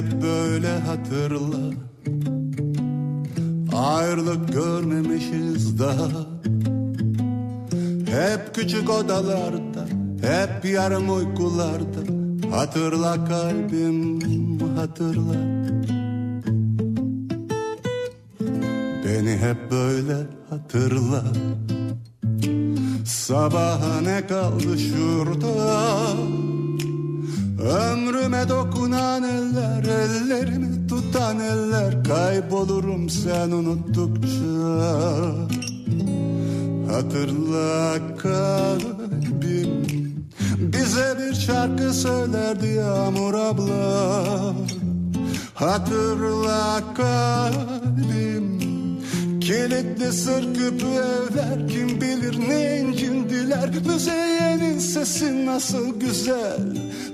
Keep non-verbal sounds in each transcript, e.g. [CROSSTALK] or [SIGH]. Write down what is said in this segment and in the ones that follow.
hep böyle hatırla. Ayrılık görmemişiz daha. Hep küçük odalarda Hep yarım uykularda. Hatırla kalbim hatırla. Beni hep böyle hatırla. Sabaha ne kaldı şurada Ömrüme dokunan eller Ellerimi tutan eller Kaybolurum sen unuttukça. Hatırla kalbim Bize bir şarkı söylerdi Yağmur abla. Hatırla kalbim Kilitli sır küpü evler Kim bilir ne incindiler Müzeyyenin sesi nasıl güzel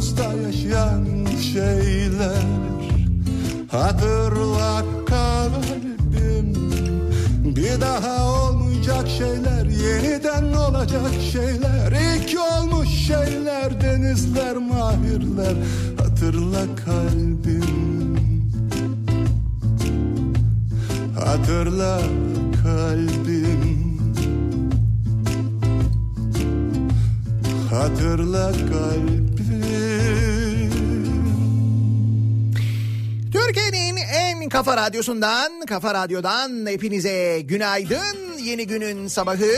uykumuzda yaşayan şeyler. Hatırla kalbim Bir daha olmayacak şeyler Yeniden olacak şeyler. İlk olmuş şeyler Denizler mahirler. Hatırla kalbim. Hatırla kalbim. Hatırla kalbim kafa radyosundan, kafa radyodan hepinize günaydın. Yeni günün sabahı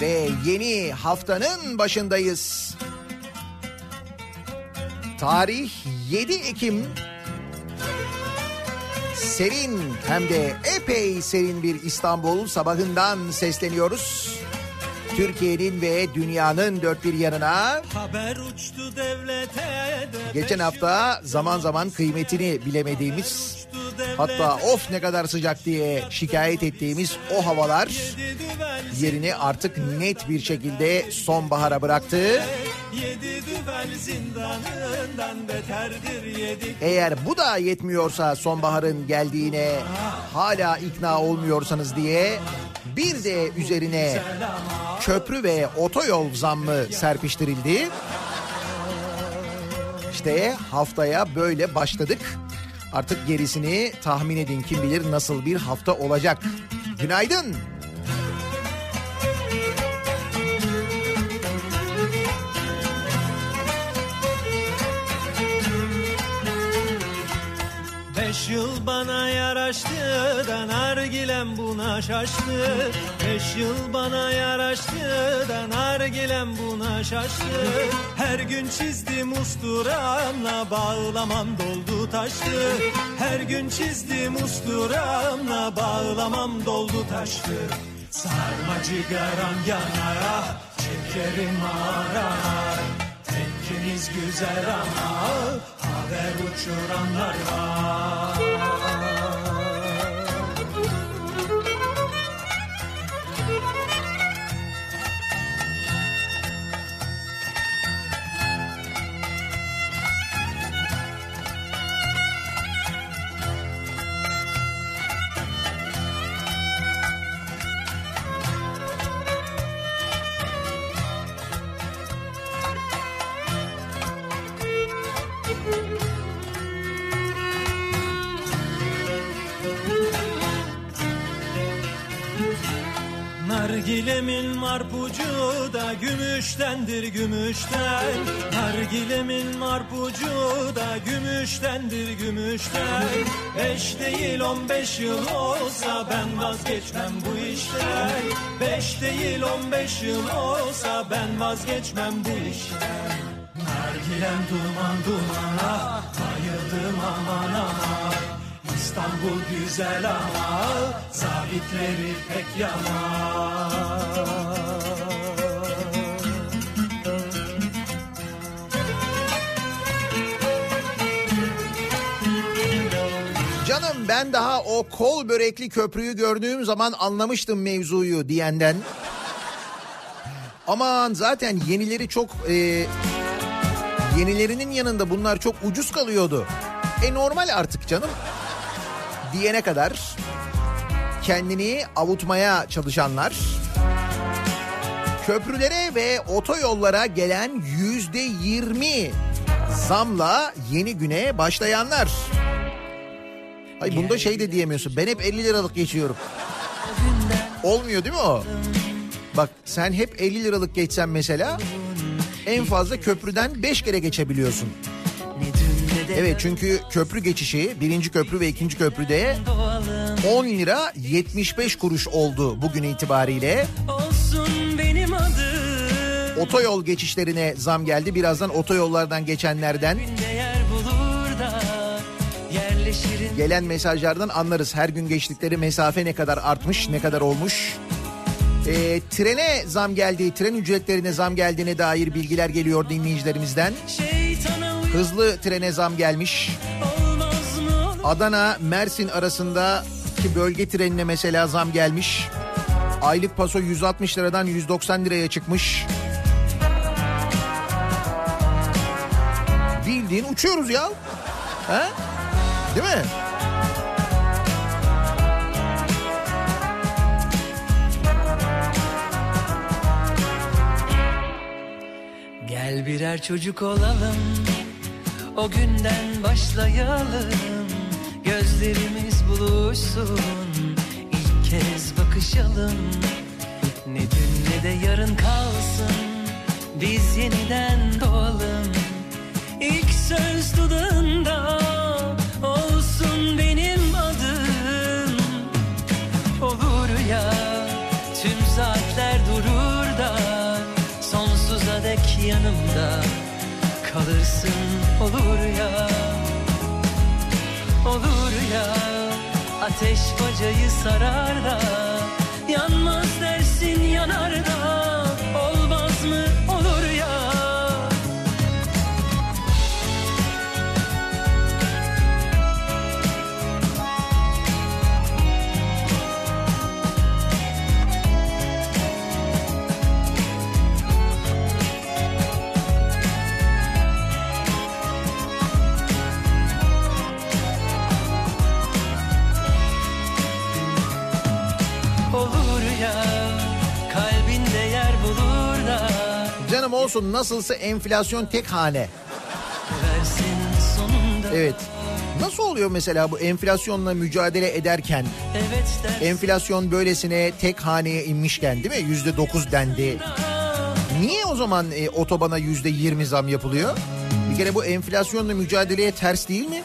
ve yeni haftanın başındayız. Tarih 7 Ekim. Serin hem de epey serin bir İstanbul sabahından sesleniyoruz. Türkiye'nin ve dünyanın dört bir yanına Haber uçtu devlete de Geçen hafta zaman zaman kıymetini bilemediğimiz hatta of ne kadar sıcak diye şikayet ettiğimiz o havalar yerini artık net bir şekilde sonbahara bıraktı. Eğer bu da yetmiyorsa sonbaharın geldiğine hala ikna olmuyorsanız diye bir de üzerine köprü ve otoyol zammı serpiştirildi. İşte haftaya böyle başladık. Artık gerisini tahmin edin kim bilir nasıl bir hafta olacak. Günaydın. Beş yıl bana yaraştı da nargilem buna şaştı. Beş yıl bana yaraştı da nargilem buna şaştı. Her gün çizdim usturamla bağlamam doldu taştı. Her gün çizdim usturamla bağlamam doldu taştı. Sarma cigaram yanar çekerim arar Tenkiniz güzel ama haber uçuranlar var Nargilemin marpucu da gümüştendir gümüşten. Nargilemin marpucu da gümüştendir gümüşten. Beş değil on beş yıl olsa ben vazgeçmem bu işten. Beş değil on beş yıl olsa ben vazgeçmem bu işten. Nargilem duman dumana bayıldım aman aman İstanbul güzel ama zabitleri pek yaman. Canım ben daha o kol börekli köprüyü gördüğüm zaman anlamıştım mevzuyu diyenden. Aman zaten yenileri çok e, yenilerinin yanında bunlar çok ucuz kalıyordu. E normal artık canım diyene kadar kendini avutmaya çalışanlar köprülere ve otoyollara gelen yüzde yirmi zamla yeni güne başlayanlar. Ay bunda şey de diyemiyorsun. Ben hep 50 liralık geçiyorum. Olmuyor değil mi o? Bak sen hep 50 liralık geçsen mesela en fazla köprüden 5 kere geçebiliyorsun. Evet çünkü köprü geçişi birinci köprü ve ikinci köprüde 10 lira 75 kuruş oldu bugün itibariyle. Otoyol geçişlerine zam geldi. Birazdan otoyollardan geçenlerden gelen mesajlardan anlarız. Her gün geçtikleri mesafe ne kadar artmış, ne kadar olmuş. Ee, trene zam geldiği, tren ücretlerine zam geldiğine dair bilgiler geliyor dinleyicilerimizden. uy- Hızlı trene zam gelmiş. Adana, Mersin arasında ki bölge trenine mesela zam gelmiş. Aylık paso 160 liradan 190 liraya çıkmış. Bildiğin uçuyoruz ya. Ha? Değil mi? Gel birer çocuk olalım O günden başlayalım Gözlerimiz buluşsun. İlk kez bakışalım Ne dün ne de yarın kalsın. Biz yeniden doğalım İlk söz dudağında olur ya Olur ya. Ateş bacayı sarar da Yanmaz olsun nasılsa enflasyon tek hane. Evet. Nasıl oluyor mesela bu enflasyonla mücadele ederken enflasyon böylesine tek haneye inmişken değil mi? Yüzde dokuz dendi. Niye o zaman e, otobana yüzde yirmi zam yapılıyor? Bir kere bu enflasyonla mücadeleye ters değil mi?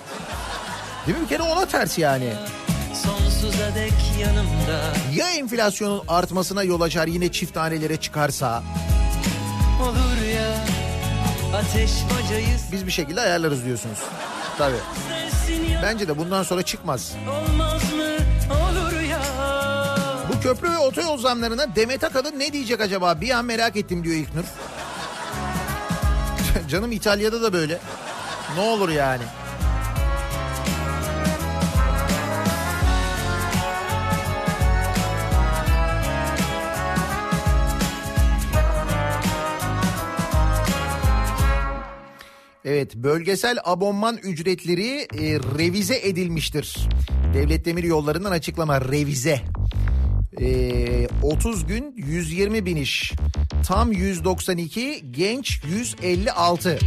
Değil mi? Bir kere ona ters yani. sonsuza dek yanımda Ya enflasyonun artmasına yol açar yine çift tanelere çıkarsa olur ya ateş bacayı biz bir şekilde ayarlarız diyorsunuz. Tabii. Bence de bundan sonra çıkmaz. olmaz mı olur ya Bu köprü ve otoyol zamlarına Demet Akalın ne diyecek acaba? Bir an merak ettim diyor İlknur. [LAUGHS] Canım İtalya'da da böyle. Ne olur yani. Evet bölgesel abonman ücretleri e, revize edilmiştir. Devlet Demir Yolları'ndan açıklama revize. E, 30 gün 120 biniş. Tam 192 genç 156.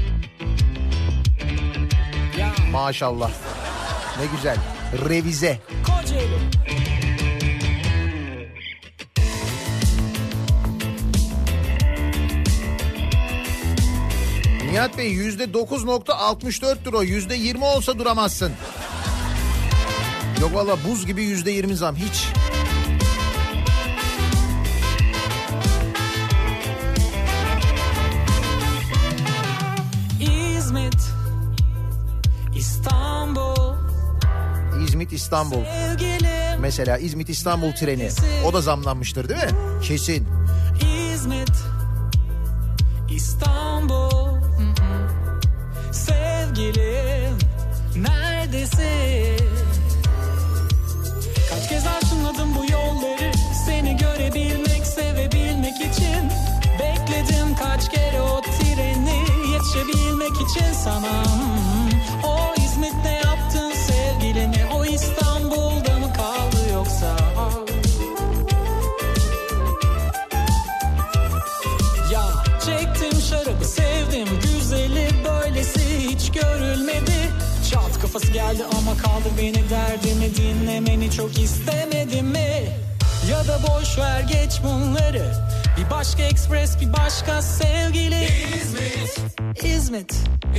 Maşallah. Ne güzel. Revize. Nihat Bey yüzde 9.64'tür o. Yüzde 20 olsa duramazsın. Yok valla buz gibi yüzde 20 zam hiç. İzmit İstanbul İzmit İstanbul. Sevgilim Mesela İzmit İstanbul treni. O da zamlanmıştır değil mi? Kesin. Bunları. Bir başka ekspres bir başka sevgili. İzmit. İzmit.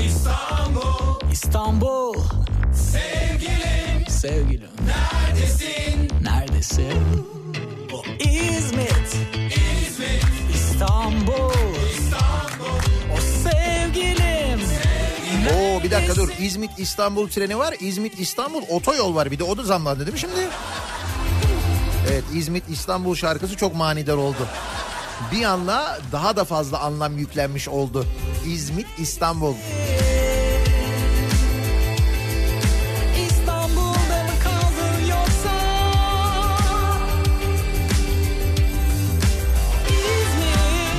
İstanbul. İstanbul. Sevgilim. Sevgilim. Neredesin? Neredesin? O İzmit. İzmit. İstanbul. İstanbul. O sevgilim. Oo bir dakika dur. İzmit İstanbul treni var. İzmit İstanbul otoyol var. Bir de o da zamlandı değil mi şimdi? İzmit İstanbul şarkısı çok manidar oldu. Bir anda daha da fazla anlam yüklenmiş oldu. İzmit İstanbul.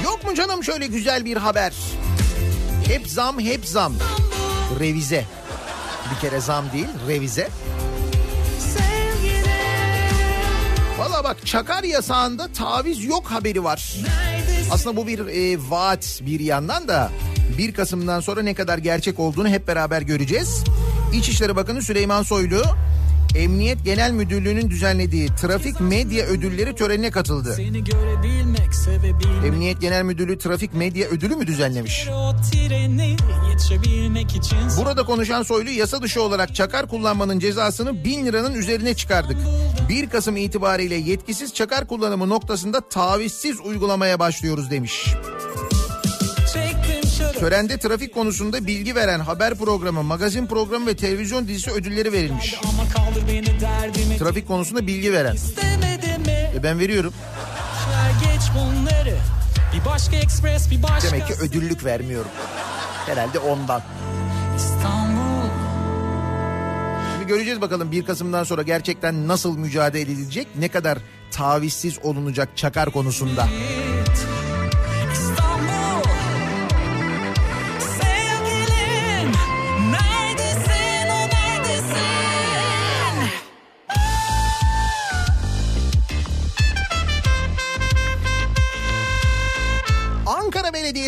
Yok mu canım şöyle güzel bir haber? Hep zam hep zam. Revize. Bir kere zam değil revize. Valla bak çakar yasağında taviz yok haberi var. Aslında bu bir e, vaat bir yandan da 1 Kasım'dan sonra ne kadar gerçek olduğunu hep beraber göreceğiz. İçişleri Bakanı Süleyman Soylu Emniyet Genel Müdürlüğü'nün düzenlediği trafik medya ödülleri törenine katıldı. Emniyet Genel Müdürlüğü trafik medya ödülü mü düzenlemiş? Burada konuşan Soylu yasa dışı olarak çakar kullanmanın cezasını 1000 liranın üzerine çıkardık. 1 Kasım itibariyle yetkisiz çakar kullanımı noktasında tavizsiz uygulamaya başlıyoruz demiş. Törende trafik konusunda bilgi veren haber programı, magazin programı ve televizyon dizisi ödülleri verilmiş. Trafik konusunda bilgi veren. E ben veriyorum. Demek ki ödüllük vermiyorum. Herhalde ondan. İstanbul Şimdi göreceğiz bakalım 1 Kasım'dan sonra gerçekten nasıl mücadele edilecek, ne kadar tavizsiz olunacak çakar konusunda. İstanbul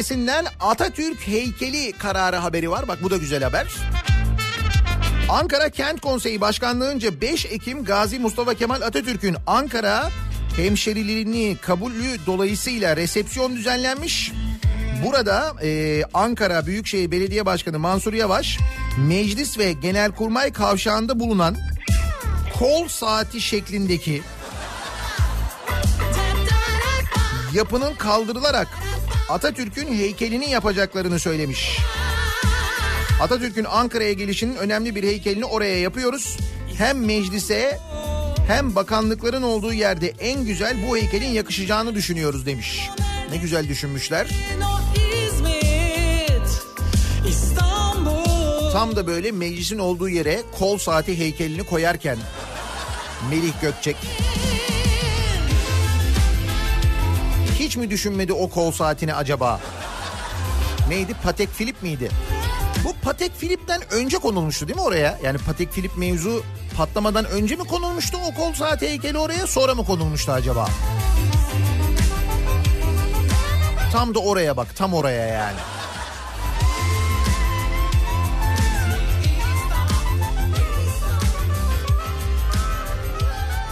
Belediyesi'nden Atatürk heykeli kararı haberi var. Bak bu da güzel haber. Ankara Kent Konseyi Başkanlığı'nca 5 Ekim Gazi Mustafa Kemal Atatürk'ün Ankara hemşeriliğini kabulü dolayısıyla resepsiyon düzenlenmiş. Burada e, Ankara Büyükşehir Belediye Başkanı Mansur Yavaş meclis ve genelkurmay kavşağında bulunan kol saati şeklindeki yapının kaldırılarak Atatürk'ün heykelini yapacaklarını söylemiş. Atatürk'ün Ankara'ya gelişinin önemli bir heykelini oraya yapıyoruz. Hem meclise hem bakanlıkların olduğu yerde en güzel bu heykelin yakışacağını düşünüyoruz demiş. Ne güzel düşünmüşler. Tam da böyle meclisin olduğu yere kol saati heykelini koyarken Melih Gökçek hiç mi düşünmedi o kol saatini acaba? Neydi? Patek Philip miydi? Bu Patek Philip'ten önce konulmuştu değil mi oraya? Yani Patek Philip mevzu patlamadan önce mi konulmuştu o kol saati heykeli oraya sonra mı konulmuştu acaba? Tam da oraya bak tam oraya yani.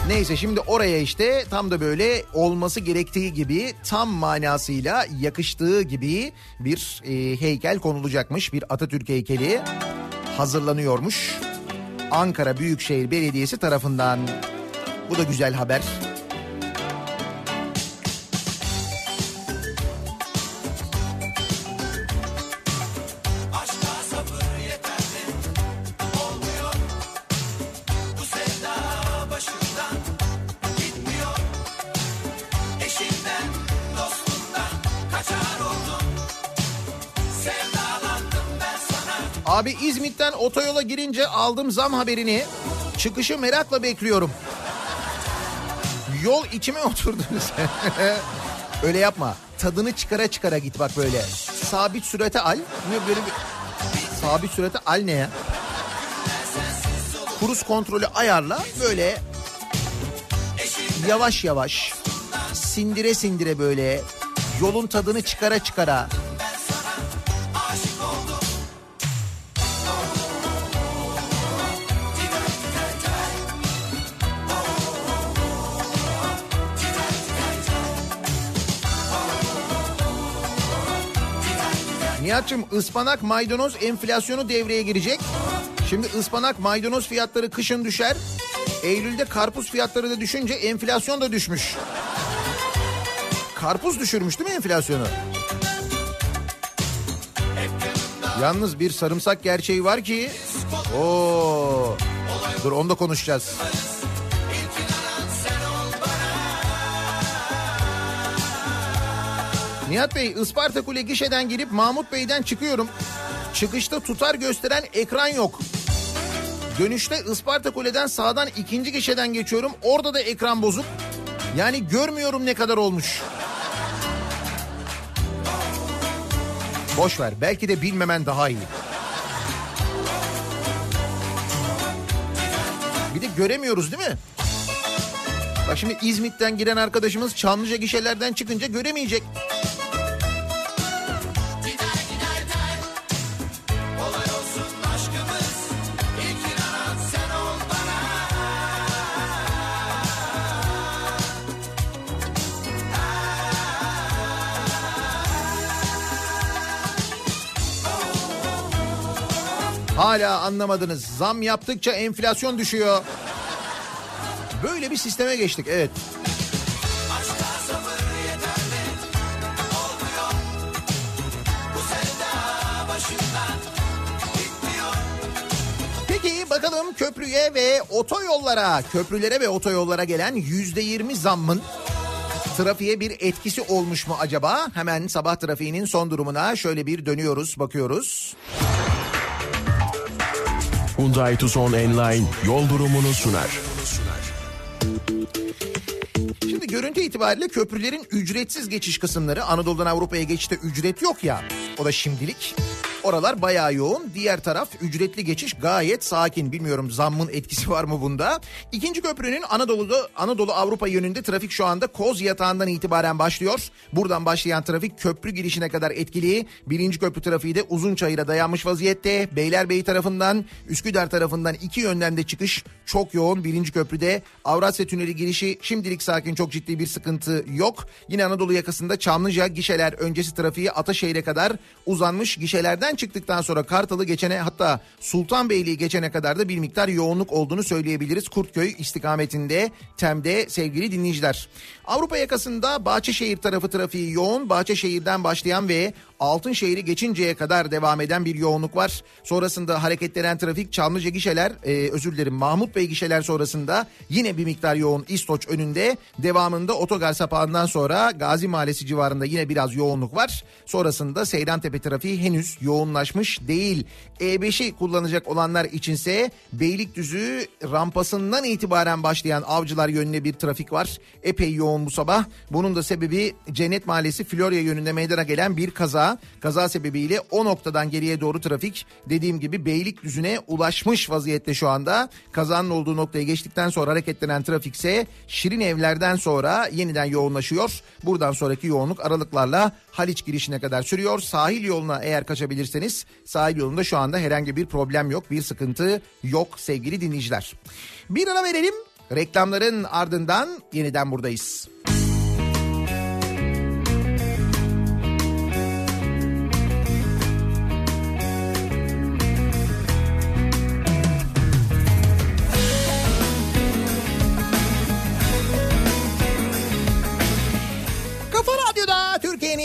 Neyse şimdi oraya işte tam da böyle olması gerektiği gibi tam manasıyla yakıştığı gibi bir e, heykel konulacakmış. Bir Atatürk heykeli hazırlanıyormuş. Ankara Büyükşehir Belediyesi tarafından. Bu da güzel haber. Abi İzmit'ten otoyola girince aldım zam haberini. Çıkışı merakla bekliyorum. Yol içime [LAUGHS] oturdunuz. [LAUGHS] Öyle yapma. Tadını çıkara çıkara git bak böyle. Sabit sürate al. Ne böyle bir... Sabit sürate al ne ya? Kuruz kontrolü ayarla. Böyle yavaş yavaş sindire sindire böyle yolun tadını çıkara çıkara Nihat'cığım ıspanak maydanoz enflasyonu devreye girecek. Şimdi ıspanak maydanoz fiyatları kışın düşer. Eylül'de karpuz fiyatları da düşünce enflasyon da düşmüş. Karpuz düşürmüş değil mi enflasyonu? Yalnız bir sarımsak gerçeği var ki... Oo. Dur onu da konuşacağız. Nihat Bey Isparta Kule gişeden girip Mahmut Bey'den çıkıyorum. Çıkışta tutar gösteren ekran yok. Dönüşte Isparta Kule'den sağdan ikinci gişeden geçiyorum. Orada da ekran bozuk. Yani görmüyorum ne kadar olmuş. Boş ver. Belki de bilmemen daha iyi. Bir de göremiyoruz değil mi? Bak şimdi İzmit'ten giren arkadaşımız Çamlıca gişelerden çıkınca göremeyecek. Hala anlamadınız. Zam yaptıkça enflasyon düşüyor. Böyle bir sisteme geçtik evet. Peki bakalım köprüye ve otoyollara, köprülere ve otoyollara gelen yüzde yirmi zammın trafiğe bir etkisi olmuş mu acaba? Hemen sabah trafiğinin son durumuna şöyle bir dönüyoruz, bakıyoruz. Hyundai Tucson Enline yol durumunu sunar. Şimdi görüntü itibariyle köprülerin ücretsiz geçiş kısımları Anadolu'dan Avrupa'ya geçişte ücret yok ya. O da şimdilik. Oralar bayağı yoğun. Diğer taraf ücretli geçiş gayet sakin. Bilmiyorum zammın etkisi var mı bunda. İkinci köprünün Anadolu'da Anadolu Avrupa yönünde trafik şu anda Koz yatağından itibaren başlıyor. Buradan başlayan trafik köprü girişine kadar etkili. Birinci köprü trafiği de Uzunçayır'a dayanmış vaziyette. Beylerbeyi tarafından Üsküdar tarafından iki yönden de çıkış çok yoğun. Birinci köprüde Avrasya Tüneli girişi şimdilik sakin çok ciddi bir sıkıntı yok. Yine Anadolu yakasında Çamlıca gişeler öncesi trafiği Ataşehir'e kadar uzanmış. Gişelerden çıktıktan sonra Kartal'ı geçene hatta Sultanbeyli'yi geçene kadar da bir miktar yoğunluk olduğunu söyleyebiliriz. Kurtköy istikametinde Tem'de sevgili dinleyiciler. Avrupa yakasında Bahçeşehir tarafı trafiği yoğun. Bahçeşehir'den başlayan ve Altınşehir'i geçinceye kadar devam eden bir yoğunluk var. Sonrasında hareketlenen trafik Çamlıca gişeler e, özür dilerim Mahmut Bey gişeler sonrasında yine bir miktar yoğun İstoç önünde. Devamında otogar sapağından sonra Gazi Mahallesi civarında yine biraz yoğunluk var. Sonrasında Seyrantepe trafiği henüz yoğunlaşmış değil. E5'i kullanacak olanlar içinse Beylikdüzü rampasından itibaren başlayan avcılar yönüne bir trafik var. Epey yoğun bu sabah. Bunun da sebebi Cennet Mahallesi Florya yönünde meydana gelen bir kaza. Kaza sebebiyle o noktadan geriye doğru trafik dediğim gibi Beylikdüzü'ne ulaşmış vaziyette şu anda. Kazanın olduğu noktaya geçtikten sonra hareketlenen trafik ise Şirin Evler'den sonra yeniden yoğunlaşıyor. Buradan sonraki yoğunluk aralıklarla Haliç girişine kadar sürüyor. Sahil yoluna eğer kaçabilirseniz sahil yolunda şu anda herhangi bir problem yok, bir sıkıntı yok sevgili dinleyiciler. Bir ara verelim. Reklamların ardından yeniden buradayız.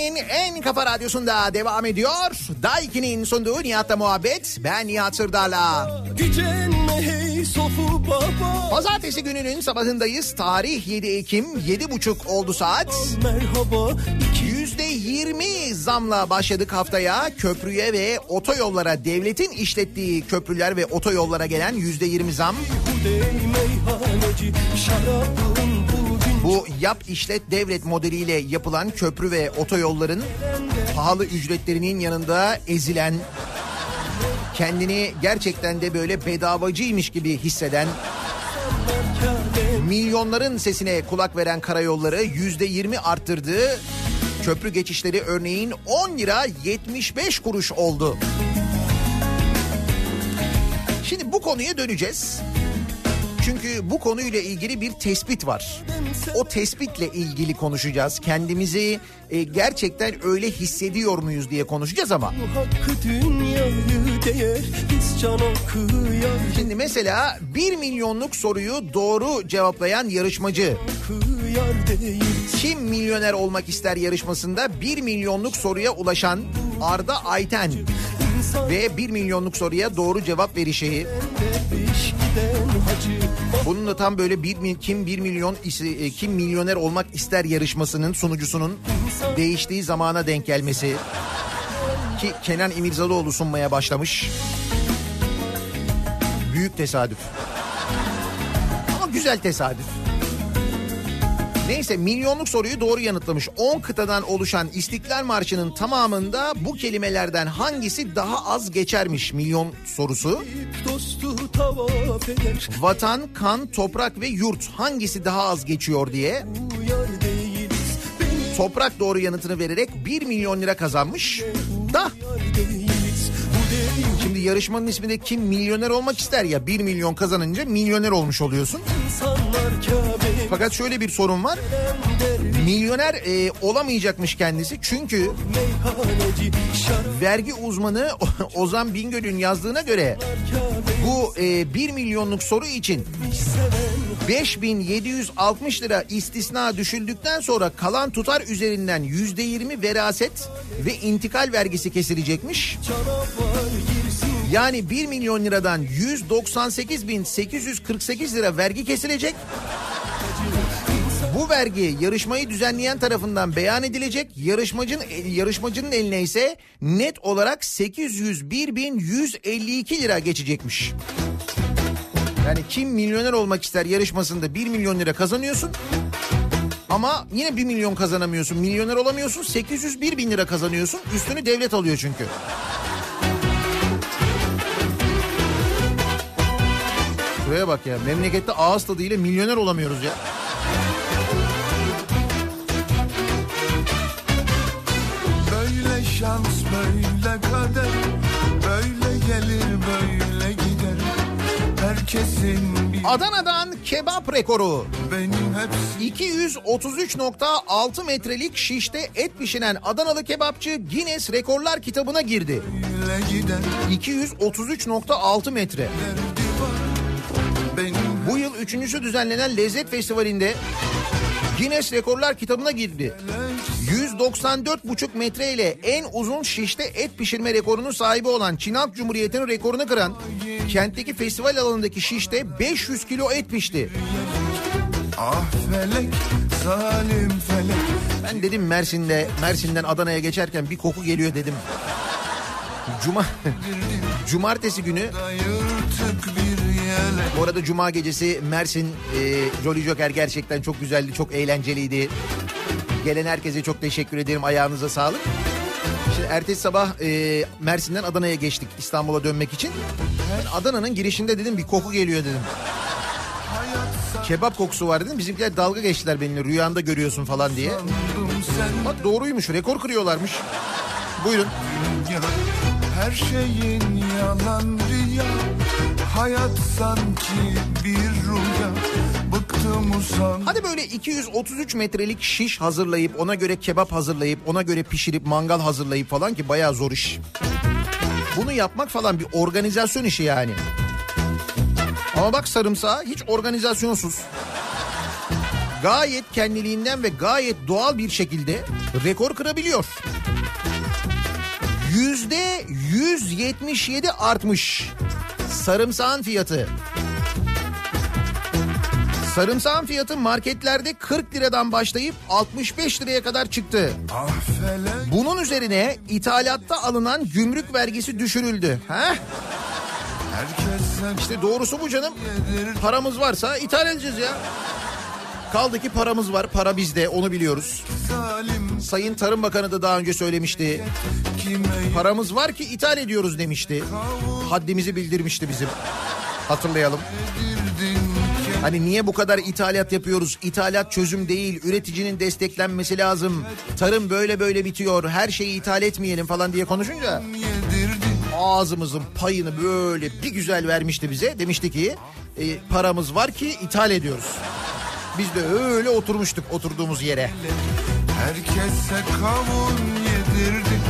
Türkiye'nin en kafa radyosunda devam ediyor. Daiki'nin sunduğu Nihat'la muhabbet. Ben Nihat Sırdar'la. Pazartesi gününün sabahındayız. Tarih 7 Ekim 7.30 oldu saat. Merhaba %20 zamla başladık haftaya. Köprüye ve otoyollara devletin işlettiği köprüler ve otoyollara gelen %20 zam. Hudey meyhaneci Şarabın Bu yap işlet devlet modeliyle yapılan köprü ve otoyolların pahalı ücretlerinin yanında ezilen kendini gerçekten de böyle bedavacıymış gibi hisseden milyonların sesine kulak veren karayolları yüzde yirmi arttırdı. Köprü geçişleri örneğin 10 lira 75 kuruş oldu. Şimdi bu konuya döneceğiz. Çünkü bu konuyla ilgili bir tespit var. O tespitle ilgili konuşacağız. Kendimizi e, gerçekten öyle hissediyor muyuz diye konuşacağız ama. Şimdi mesela 1 milyonluk soruyu doğru cevaplayan yarışmacı Kim Milyoner Olmak ister yarışmasında 1 milyonluk soruya ulaşan Arda Ayten ve 1 milyonluk soruya doğru cevap verişi giden hacı bunun da tam böyle bir, kim 1 milyon e, kim milyoner olmak ister yarışmasının sunucusunun değiştiği zamana denk gelmesi ki Kenan İmirzalıoğlu sunmaya başlamış. Büyük tesadüf. Ama güzel tesadüf. Neyse milyonluk soruyu doğru yanıtlamış. 10 kıtadan oluşan İstiklal Marşı'nın tamamında bu kelimelerden hangisi daha az geçermiş milyon sorusu. Vatan, kan, toprak ve yurt hangisi daha az geçiyor diye toprak doğru yanıtını vererek 1 milyon lira kazanmış. Da şimdi yarışmanın isminde kim milyoner olmak ister ya 1 milyon kazanınca milyoner olmuş oluyorsun. Fakat şöyle bir sorun var. Milyoner e, olamayacakmış kendisi çünkü vergi uzmanı [LAUGHS] Ozan Bingöl'ün yazdığına göre bu e, 1 milyonluk soru için 5760 lira istisna düşüldükten sonra kalan tutar üzerinden %20 veraset ve intikal vergisi kesilecekmiş. Yani 1 milyon liradan 198.848 lira vergi kesilecek. Bu vergi yarışmayı düzenleyen tarafından beyan edilecek. Yarışmacının yarışmacının eline ise net olarak 801.152 lira geçecekmiş. Yani kim milyoner olmak ister yarışmasında 1 milyon lira kazanıyorsun. Ama yine 1 milyon kazanamıyorsun. Milyoner olamıyorsun. 801 bin lira kazanıyorsun. Üstünü devlet alıyor çünkü. Şuraya bak ya. Memlekette ağız tadıyla milyoner olamıyoruz ya. Böyle şans böyle Adana'dan kebap rekoru. benim hepsi 233.6 metrelik şişte et pişiren Adanalı kebapçı Guinness Rekorlar kitabına girdi. böyle gider 233.6 metre. Bu yıl üçüncüsü düzenlenen Lezzet Festivali'nde Guinness Rekorlar kitabına girdi. 194,5 metre ile en uzun şişte et pişirme rekorunun sahibi olan Çin Halk Cumhuriyeti'nin rekorunu kıran kentteki festival alanındaki şişte 500 kilo et pişti. Ah felek zalim felek Ben dedim Mersin'de Mersin'den Adana'ya geçerken bir koku geliyor dedim. Cuma [LAUGHS] Cumartesi günü bu arada Cuma gecesi Mersin e, Jolly Joker gerçekten çok güzeldi, çok eğlenceliydi. Gelen herkese çok teşekkür ederim. Ayağınıza sağlık. Şimdi ertesi sabah e, Mersin'den Adana'ya geçtik İstanbul'a dönmek için. Ben Adana'nın girişinde dedim bir koku geliyor dedim. Kebap kokusu var dedim. Bizimkiler dalga geçtiler benimle rüyanda görüyorsun falan diye. Bak doğruymuş rekor kırıyorlarmış. Buyurun. Her şeyin yalan rüya Hayat sanki bir Bu Hadi böyle 233 metrelik şiş hazırlayıp ona göre kebap hazırlayıp ona göre pişirip mangal hazırlayıp falan ki bayağı zor iş. Bunu yapmak falan bir organizasyon işi yani. Ama bak sarımsağı hiç organizasyonsuz. Gayet kendiliğinden ve gayet doğal bir şekilde rekor kırabiliyor. Yüzde 177 artmış sarımsağın fiyatı. Sarımsağın fiyatı marketlerde 40 liradan başlayıp 65 liraya kadar çıktı. Bunun üzerine ithalatta alınan gümrük vergisi düşürüldü. Herkese İşte doğrusu bu canım. Paramız varsa ithal edeceğiz ya. Kaldı ki paramız var, para bizde onu biliyoruz. Sayın Tarım Bakanı da daha önce söylemişti. Paramız var ki ithal ediyoruz demişti. Haddimizi bildirmişti bizim. Hatırlayalım. Hani niye bu kadar ithalat yapıyoruz? İthalat çözüm değil. Üreticinin desteklenmesi lazım. Tarım böyle böyle bitiyor. Her şeyi ithal etmeyelim falan diye konuşunca ağzımızın payını böyle bir güzel vermişti bize. Demişti ki e, paramız var ki ithal ediyoruz. Biz de öyle oturmuştuk oturduğumuz yere. Herkese kavun yedirdin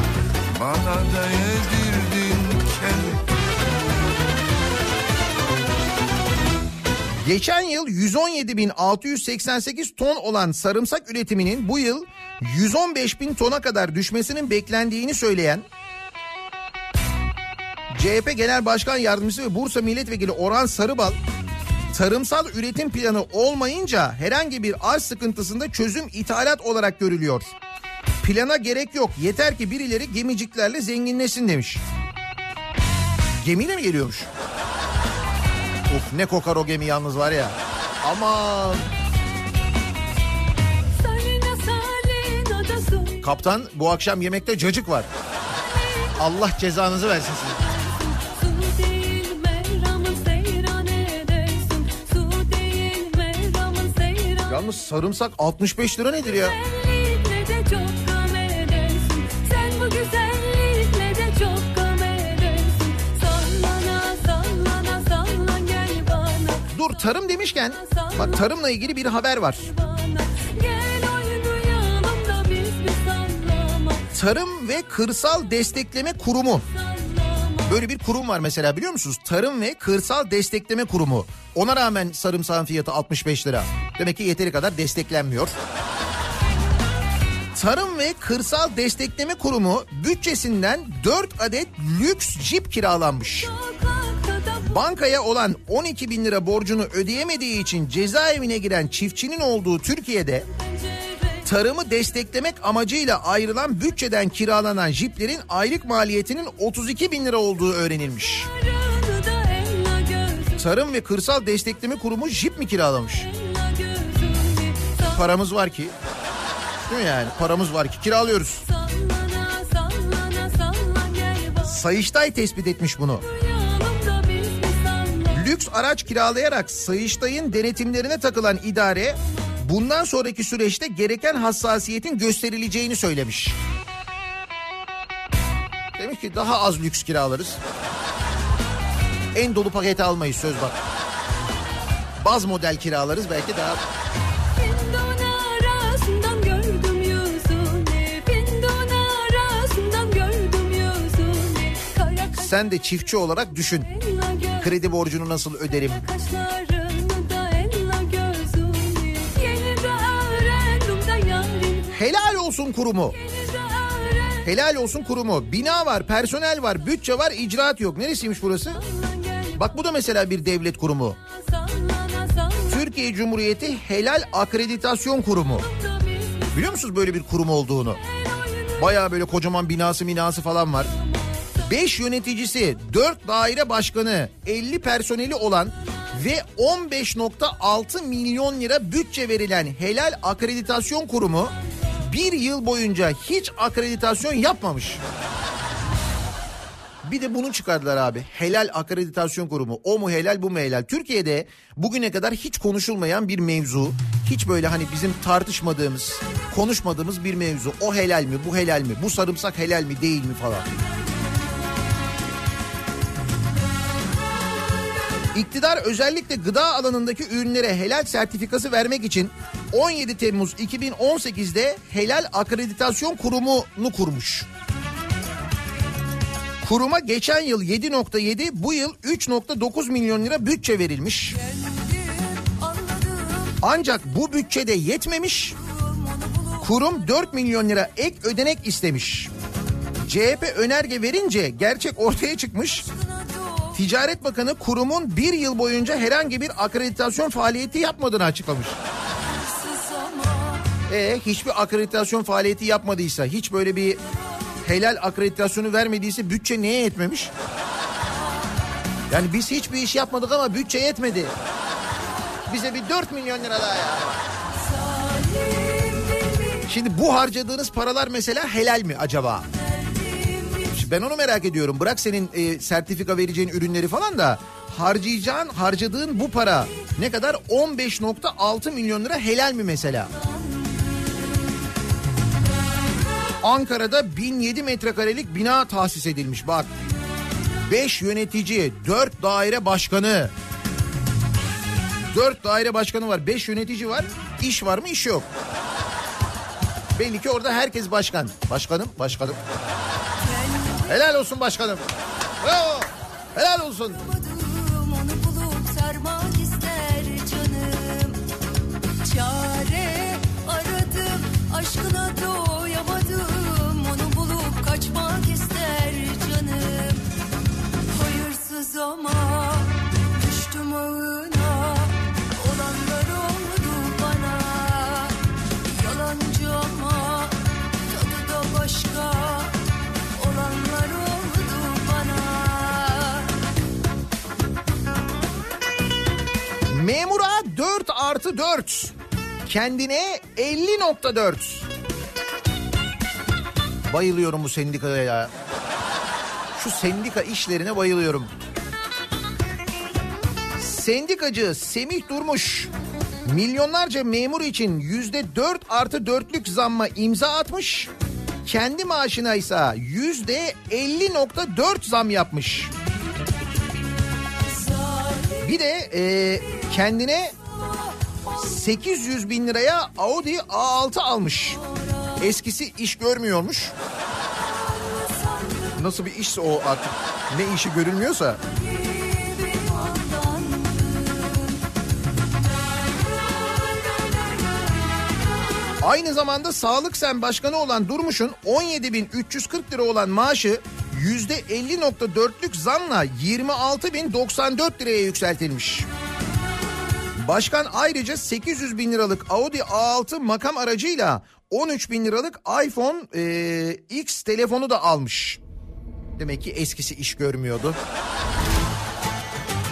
Bana da yedirdin kelek Geçen yıl 117.688 ton olan sarımsak üretiminin bu yıl 115.000 tona kadar düşmesinin beklendiğini söyleyen CHP Genel Başkan Yardımcısı ve Bursa Milletvekili Orhan Sarıbal tarımsal üretim planı olmayınca herhangi bir arz sıkıntısında çözüm ithalat olarak görülüyor. Plana gerek yok yeter ki birileri gemiciklerle zenginleşsin demiş. Gemiyle mi geliyormuş? Of ne kokar o gemi yalnız var ya. Aman kaptan bu akşam yemekte cacık var. Allah cezanızı versin size. Yalnız sarımsak 65 lira nedir ya? Dur tarım demişken bak tarımla ilgili bir haber var. Tarım ve Kırsal Destekleme Kurumu. Böyle bir kurum var mesela biliyor musunuz? Tarım ve Kırsal Destekleme Kurumu. Ona rağmen sarımsağın fiyatı 65 lira. Demek ki yeteri kadar desteklenmiyor. Tarım ve Kırsal Destekleme Kurumu bütçesinden 4 adet lüks jip kiralanmış. Sokakta da Bankaya olan 12 bin lira borcunu ödeyemediği için cezaevine giren çiftçinin olduğu Türkiye'de tarımı desteklemek amacıyla ayrılan bütçeden kiralanan jiplerin aylık maliyetinin 32 bin lira olduğu öğrenilmiş. Tarım ve Kırsal Destekleme Kurumu jip mi kiralamış? Paramız var ki. Değil mi yani? Paramız var ki kiralıyoruz. Sayıştay tespit etmiş bunu. Lüks araç kiralayarak Sayıştay'ın denetimlerine takılan idare bundan sonraki süreçte gereken hassasiyetin gösterileceğini söylemiş. Demiş ki daha az lüks kiralarız. En dolu paketi almayız söz bak. Baz model kiralarız belki daha sen de çiftçi olarak düşün. Kredi borcunu nasıl öderim? Helal olsun kurumu. Helal olsun kurumu. Bina var, personel var, bütçe var, icraat yok. Neresiymiş burası? Bak bu da mesela bir devlet kurumu. Türkiye Cumhuriyeti Helal Akreditasyon Kurumu. Biliyor musunuz böyle bir kurum olduğunu? Baya böyle kocaman binası minası falan var. 5 yöneticisi, 4 daire başkanı, 50 personeli olan ve 15.6 milyon lira bütçe verilen Helal Akreditasyon Kurumu bir yıl boyunca hiç akreditasyon yapmamış. Bir de bunu çıkardılar abi. Helal akreditasyon kurumu. O mu helal bu mu helal? Türkiye'de bugüne kadar hiç konuşulmayan bir mevzu. Hiç böyle hani bizim tartışmadığımız, konuşmadığımız bir mevzu. O helal mi, bu helal mi, bu sarımsak helal mi, değil mi falan. İktidar özellikle gıda alanındaki ürünlere helal sertifikası vermek için 17 Temmuz 2018'de Helal Akreditasyon Kurumu'nu kurmuş. Kuruma geçen yıl 7.7 bu yıl 3.9 milyon lira bütçe verilmiş. Ancak bu bütçede yetmemiş. Kurum 4 milyon lira ek ödenek istemiş. CHP önerge verince gerçek ortaya çıkmış. Ticaret Bakanı kurumun bir yıl boyunca herhangi bir akreditasyon faaliyeti yapmadığını açıklamış. E hiçbir akreditasyon faaliyeti yapmadıysa, hiç böyle bir helal akreditasyonu vermediyse bütçe neye yetmemiş? Yani biz hiçbir iş yapmadık ama bütçe yetmedi. Bize bir 4 milyon lira daha ya. Şimdi bu harcadığınız paralar mesela helal mi acaba? Ben onu merak ediyorum. Bırak senin e, sertifika vereceğin ürünleri falan da harcayacağın, harcadığın bu para ne kadar? 15.6 milyon lira helal mi mesela? Ankara'da 1007 metrekarelik bina tahsis edilmiş bak. 5 yönetici, 4 daire başkanı. 4 daire başkanı var, 5 yönetici var. İş var mı? İş yok. Belli ki orada herkes başkan. Başkanım, başkanım. Helal olsun başkanım. Bravo. Helal olsun. Aşkına doyamadım Onu bulup kaçmak ister canım Hayırsız ama artı 4. Kendine 50.4. Bayılıyorum bu sendikaya ya. Şu sendika işlerine bayılıyorum. Sendikacı Semih Durmuş milyonlarca memur için yüzde 4 artı dörtlük zamma imza atmış. Kendi maaşına ise yüzde 50.4 zam yapmış. Bir de e, kendine 800 bin liraya Audi A6 almış. Eskisi iş görmüyormuş. Nasıl bir işse o artık ne işi görülmüyorsa. Aynı zamanda Sağlık Sen Başkanı olan Durmuş'un 17.340 lira olan maaşı %50.4'lük zamla 26.094 liraya yükseltilmiş. Başkan ayrıca 800 bin liralık Audi A6 makam aracıyla 13 bin liralık iPhone e, X telefonu da almış. Demek ki eskisi iş görmüyordu.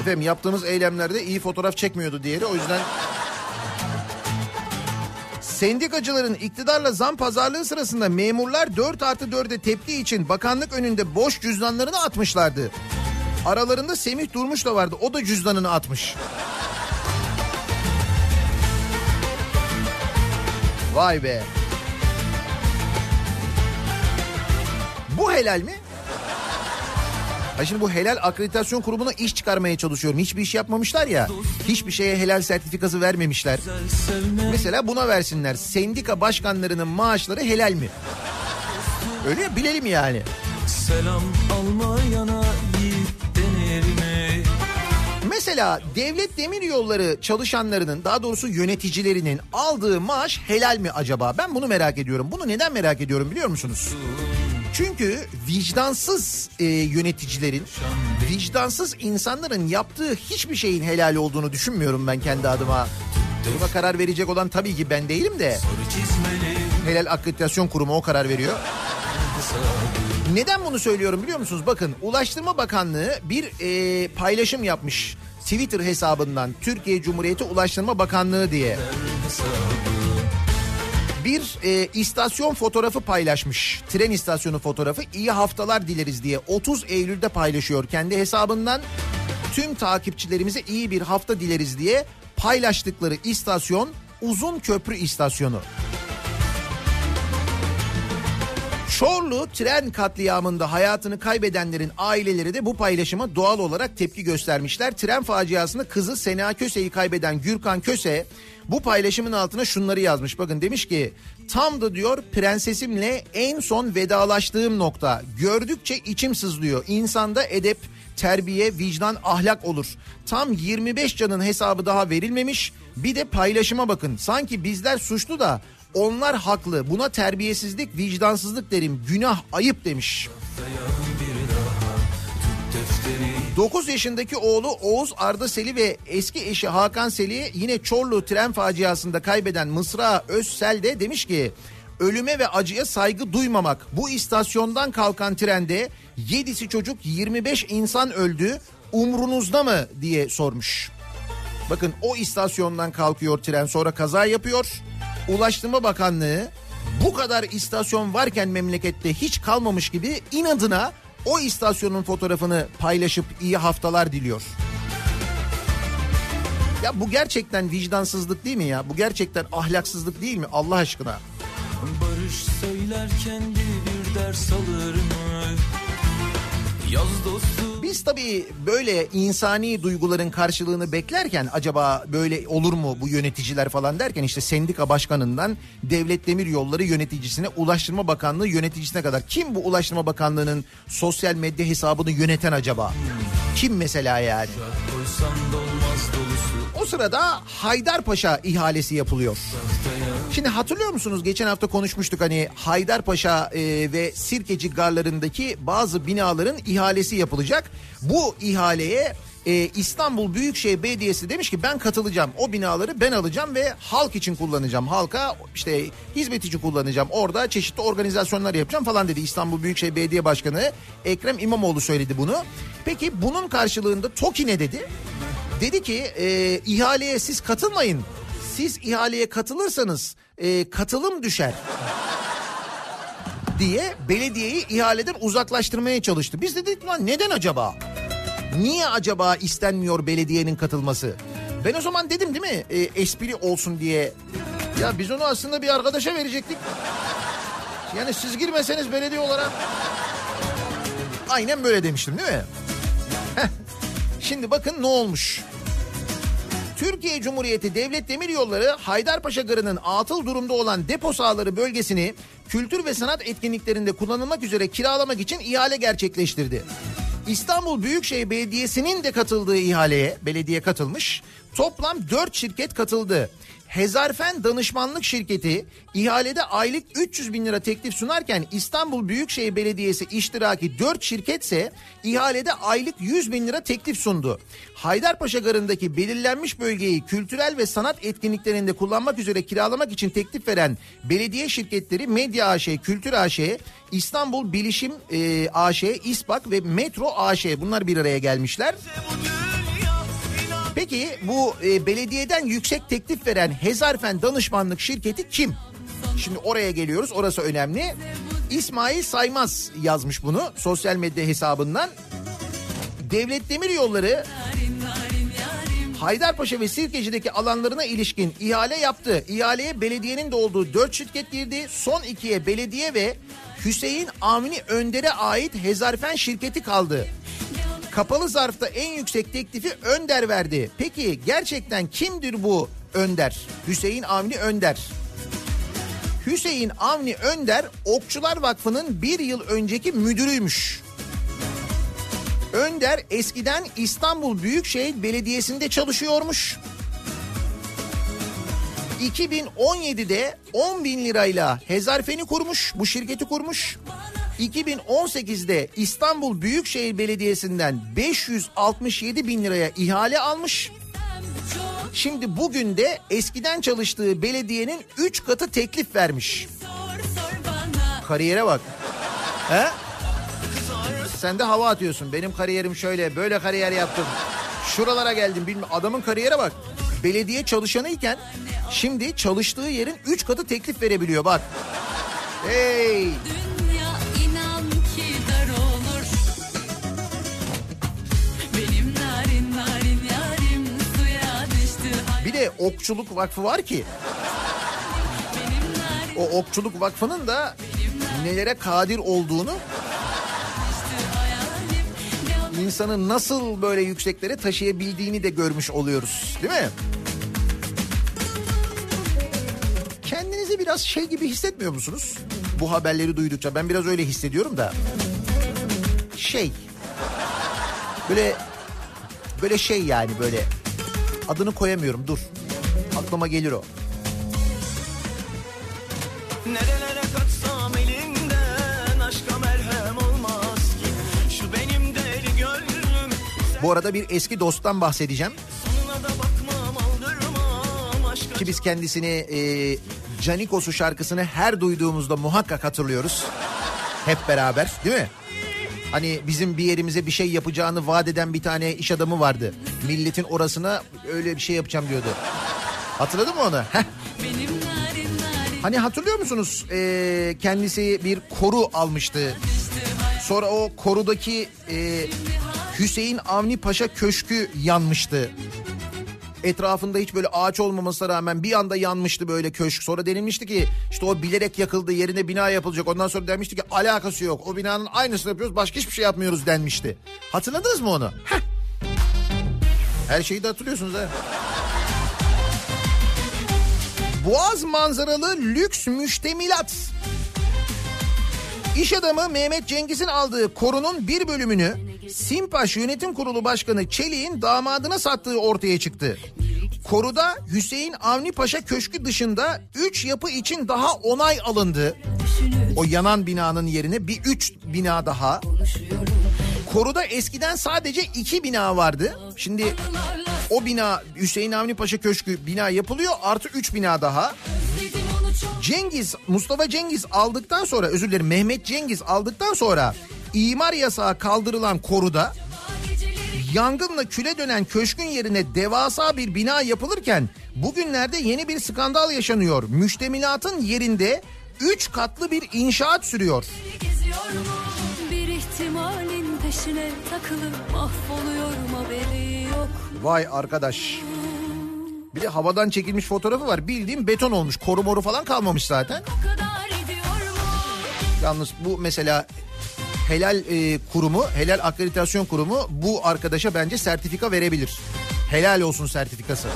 Efendim yaptığımız eylemlerde iyi fotoğraf çekmiyordu diğeri o yüzden... Sendikacıların iktidarla zam pazarlığı sırasında memurlar 4 artı 4'e tepki için bakanlık önünde boş cüzdanlarını atmışlardı. Aralarında Semih Durmuş da vardı o da cüzdanını atmış. Vay be. Bu helal mi? Ha şimdi bu helal akreditasyon kurumuna iş çıkarmaya çalışıyorum. Hiçbir iş yapmamışlar ya. Hiçbir şeye helal sertifikası vermemişler. Mesela buna versinler. Sendika başkanlarının maaşları helal mi? Öyle ya bilelim yani. Selam almayana Mesela devlet demir yolları çalışanlarının daha doğrusu yöneticilerinin aldığı maaş helal mi acaba? Ben bunu merak ediyorum. Bunu neden merak ediyorum biliyor musunuz? Çünkü vicdansız e, yöneticilerin, vicdansız insanların yaptığı hiçbir şeyin helal olduğunu düşünmüyorum ben kendi adıma. Buna karar verecek olan tabii ki ben değilim de. Helal Akreditasyon Kurumu o karar veriyor. Neden bunu söylüyorum biliyor musunuz? Bakın Ulaştırma Bakanlığı bir e, paylaşım yapmış. Twitter hesabından Türkiye Cumhuriyeti Ulaştırma Bakanlığı diye. Bir e, istasyon fotoğrafı paylaşmış. Tren istasyonu fotoğrafı. İyi haftalar dileriz diye 30 Eylül'de paylaşıyor kendi hesabından. Tüm takipçilerimize iyi bir hafta dileriz diye paylaştıkları istasyon Uzun Köprü istasyonu. Çorlu tren katliamında hayatını kaybedenlerin aileleri de bu paylaşıma doğal olarak tepki göstermişler. Tren faciasında kızı Sena Köse'yi kaybeden Gürkan Köse bu paylaşımın altına şunları yazmış. Bakın demiş ki tam da diyor prensesimle en son vedalaştığım nokta. Gördükçe içim sızlıyor. İnsanda edep, terbiye, vicdan, ahlak olur. Tam 25 canın hesabı daha verilmemiş. Bir de paylaşıma bakın. Sanki bizler suçlu da onlar haklı. Buna terbiyesizlik, vicdansızlık derim. Günah, ayıp demiş. 9 yaşındaki oğlu Oğuz Arda Seli ve eski eşi Hakan Seli yine Çorlu tren faciasında kaybeden Mısra Özsel de demiş ki ölüme ve acıya saygı duymamak. Bu istasyondan kalkan trende 7'si çocuk 25 insan öldü. Umrunuzda mı diye sormuş. Bakın o istasyondan kalkıyor tren sonra kaza yapıyor. Ulaştırma Bakanlığı bu kadar istasyon varken memlekette hiç kalmamış gibi inadına o istasyonun fotoğrafını paylaşıp iyi haftalar diliyor. Ya bu gerçekten vicdansızlık değil mi ya? Bu gerçekten ahlaksızlık değil mi Allah aşkına? Barış söylerken bir ders alır mı? Yaz dostu Biz tabii böyle insani duyguların karşılığını beklerken acaba böyle olur mu bu yöneticiler falan derken işte sendika başkanından devlet demir yolları yöneticisine ulaştırma bakanlığı yöneticisine kadar kim bu ulaştırma bakanlığının sosyal medya hesabını yöneten acaba? Kim mesela yani? O sırada Haydarpaşa ihalesi yapılıyor. Şimdi hatırlıyor musunuz geçen hafta konuşmuştuk hani Haydarpaşa e, ve Sirkeci garlarındaki bazı binaların ihalesi yapılacak. Bu ihaleye e, İstanbul Büyükşehir Belediyesi demiş ki ben katılacağım. O binaları ben alacağım ve halk için kullanacağım. Halka işte hizmet için kullanacağım. Orada çeşitli organizasyonlar yapacağım falan dedi İstanbul Büyükşehir Belediye Başkanı Ekrem İmamoğlu söyledi bunu. Peki bunun karşılığında TOKİ ne dedi? Dedi ki e, ihaleye siz katılmayın. Siz ihaleye katılırsanız e, katılım düşer diye belediyeyi ihaleden uzaklaştırmaya çalıştı. Biz de dedik lan neden acaba? Niye acaba istenmiyor belediyenin katılması? Ben o zaman dedim değil mi e, espri olsun diye. Ya biz onu aslında bir arkadaşa verecektik. Yani siz girmeseniz belediye olarak. Aynen böyle demiştim değil mi? Heh. Şimdi bakın ne olmuş. Türkiye Cumhuriyeti Devlet Demiryolları Haydarpaşa Garı'nın atıl durumda olan depo sahaları bölgesini kültür ve sanat etkinliklerinde kullanılmak üzere kiralamak için ihale gerçekleştirdi. İstanbul Büyükşehir Belediyesi'nin de katıldığı ihaleye belediye katılmış. Toplam 4 şirket katıldı. Hezarfen Danışmanlık Şirketi ihalede aylık 300 bin lira teklif sunarken İstanbul Büyükşehir Belediyesi iştiraki 4 şirketse ihalede aylık 100 bin lira teklif sundu. Haydarpaşa Garı'ndaki belirlenmiş bölgeyi kültürel ve sanat etkinliklerinde kullanmak üzere kiralamak için teklif veren belediye şirketleri Medya AŞ, Kültür AŞ, İstanbul Bilişim e, AŞ, İSPAK ve Metro AŞ bunlar bir araya gelmişler. Peki bu e, belediyeden yüksek teklif veren Hezarfen danışmanlık şirketi kim? Şimdi oraya geliyoruz orası önemli. İsmail Saymaz yazmış bunu sosyal medya hesabından. Devlet Demir Yolları Haydarpaşa ve Sirkeci'deki alanlarına ilişkin ihale yaptı. İhaleye belediyenin de olduğu 4 şirket girdi. Son ikiye belediye ve Hüseyin Avni Önder'e ait Hezarfen şirketi kaldı. Kapalı zarfta en yüksek teklifi Önder verdi. Peki gerçekten kimdir bu Önder? Hüseyin Avni Önder. Hüseyin Avni Önder Okçular Vakfı'nın bir yıl önceki müdürüymüş. Önder eskiden İstanbul Büyükşehir Belediyesi'nde çalışıyormuş. 2017'de 10 bin lirayla Hezarfen'i kurmuş, bu şirketi kurmuş. 2018'de İstanbul Büyükşehir Belediyesi'nden 567 bin liraya ihale almış. Şimdi bugün de eskiden çalıştığı belediyenin 3 katı teklif vermiş. Kariyere bak. He? Sen de hava atıyorsun. Benim kariyerim şöyle, böyle kariyer yaptım. Şuralara geldim. Bilmem. Adamın kariyere bak. Belediye çalışanıyken şimdi çalıştığı yerin 3 katı teklif verebiliyor bak. Hey! Dünya de Okçuluk Vakfı var ki. O Okçuluk Vakfı'nın da nelere kadir olduğunu insanı nasıl böyle yükseklere taşıyabildiğini de görmüş oluyoruz değil mi? Kendinizi biraz şey gibi hissetmiyor musunuz? Bu haberleri duydukça ben biraz öyle hissediyorum da. Şey. Böyle böyle şey yani böyle adını koyamıyorum dur. Aklıma gelir o. Nerelere kaçsam elinden aşka merhem olmaz ki Şu benim deli gönlüm Bu arada bir eski dosttan bahsedeceğim. Bakmam Ki biz kendisini e, Canikos'u şarkısını her duyduğumuzda muhakkak hatırlıyoruz. Hep beraber değil mi? Hani bizim bir yerimize bir şey yapacağını vaat eden bir tane iş adamı vardı. Milletin orasına öyle bir şey yapacağım diyordu. Hatırladın mı onu? Hani hatırlıyor musunuz? Ee, kendisi bir koru almıştı. Sonra o korudaki e, Hüseyin Avni Paşa Köşkü yanmıştı. Etrafında hiç böyle ağaç olmamasına rağmen bir anda yanmıştı böyle köşk. Sonra denilmişti ki işte o bilerek yakıldı yerine bina yapılacak. Ondan sonra denmişti ki alakası yok. O binanın aynısını yapıyoruz başka hiçbir şey yapmıyoruz denmişti. Hatırladınız mı onu? Heh. Her şeyi de hatırlıyorsunuz ha. Boğaz manzaralı lüks müştemilat. İş adamı Mehmet Cengiz'in aldığı korunun bir bölümünü Simpaş Yönetim Kurulu Başkanı Çelik'in damadına sattığı ortaya çıktı. Koruda Hüseyin Avni Paşa Köşkü dışında 3 yapı için daha onay alındı. O yanan binanın yerine bir 3 bina daha. Koruda eskiden sadece 2 bina vardı. Şimdi o bina Hüseyin Avni Paşa Köşkü bina yapılıyor artı 3 bina daha. Cengiz, Mustafa Cengiz aldıktan sonra özür dilerim Mehmet Cengiz aldıktan sonra imar yasağı kaldırılan koruda yangınla küle dönen köşkün yerine devasa bir bina yapılırken bugünlerde yeni bir skandal yaşanıyor. Müştemilatın yerinde 3 katlı bir inşaat sürüyor. Vay arkadaş. Bir de havadan çekilmiş fotoğrafı var. Bildiğim beton olmuş. Koru moru falan kalmamış zaten. Yalnız bu mesela helal e, kurumu, helal akreditasyon kurumu bu arkadaşa bence sertifika verebilir. Helal olsun sertifikası.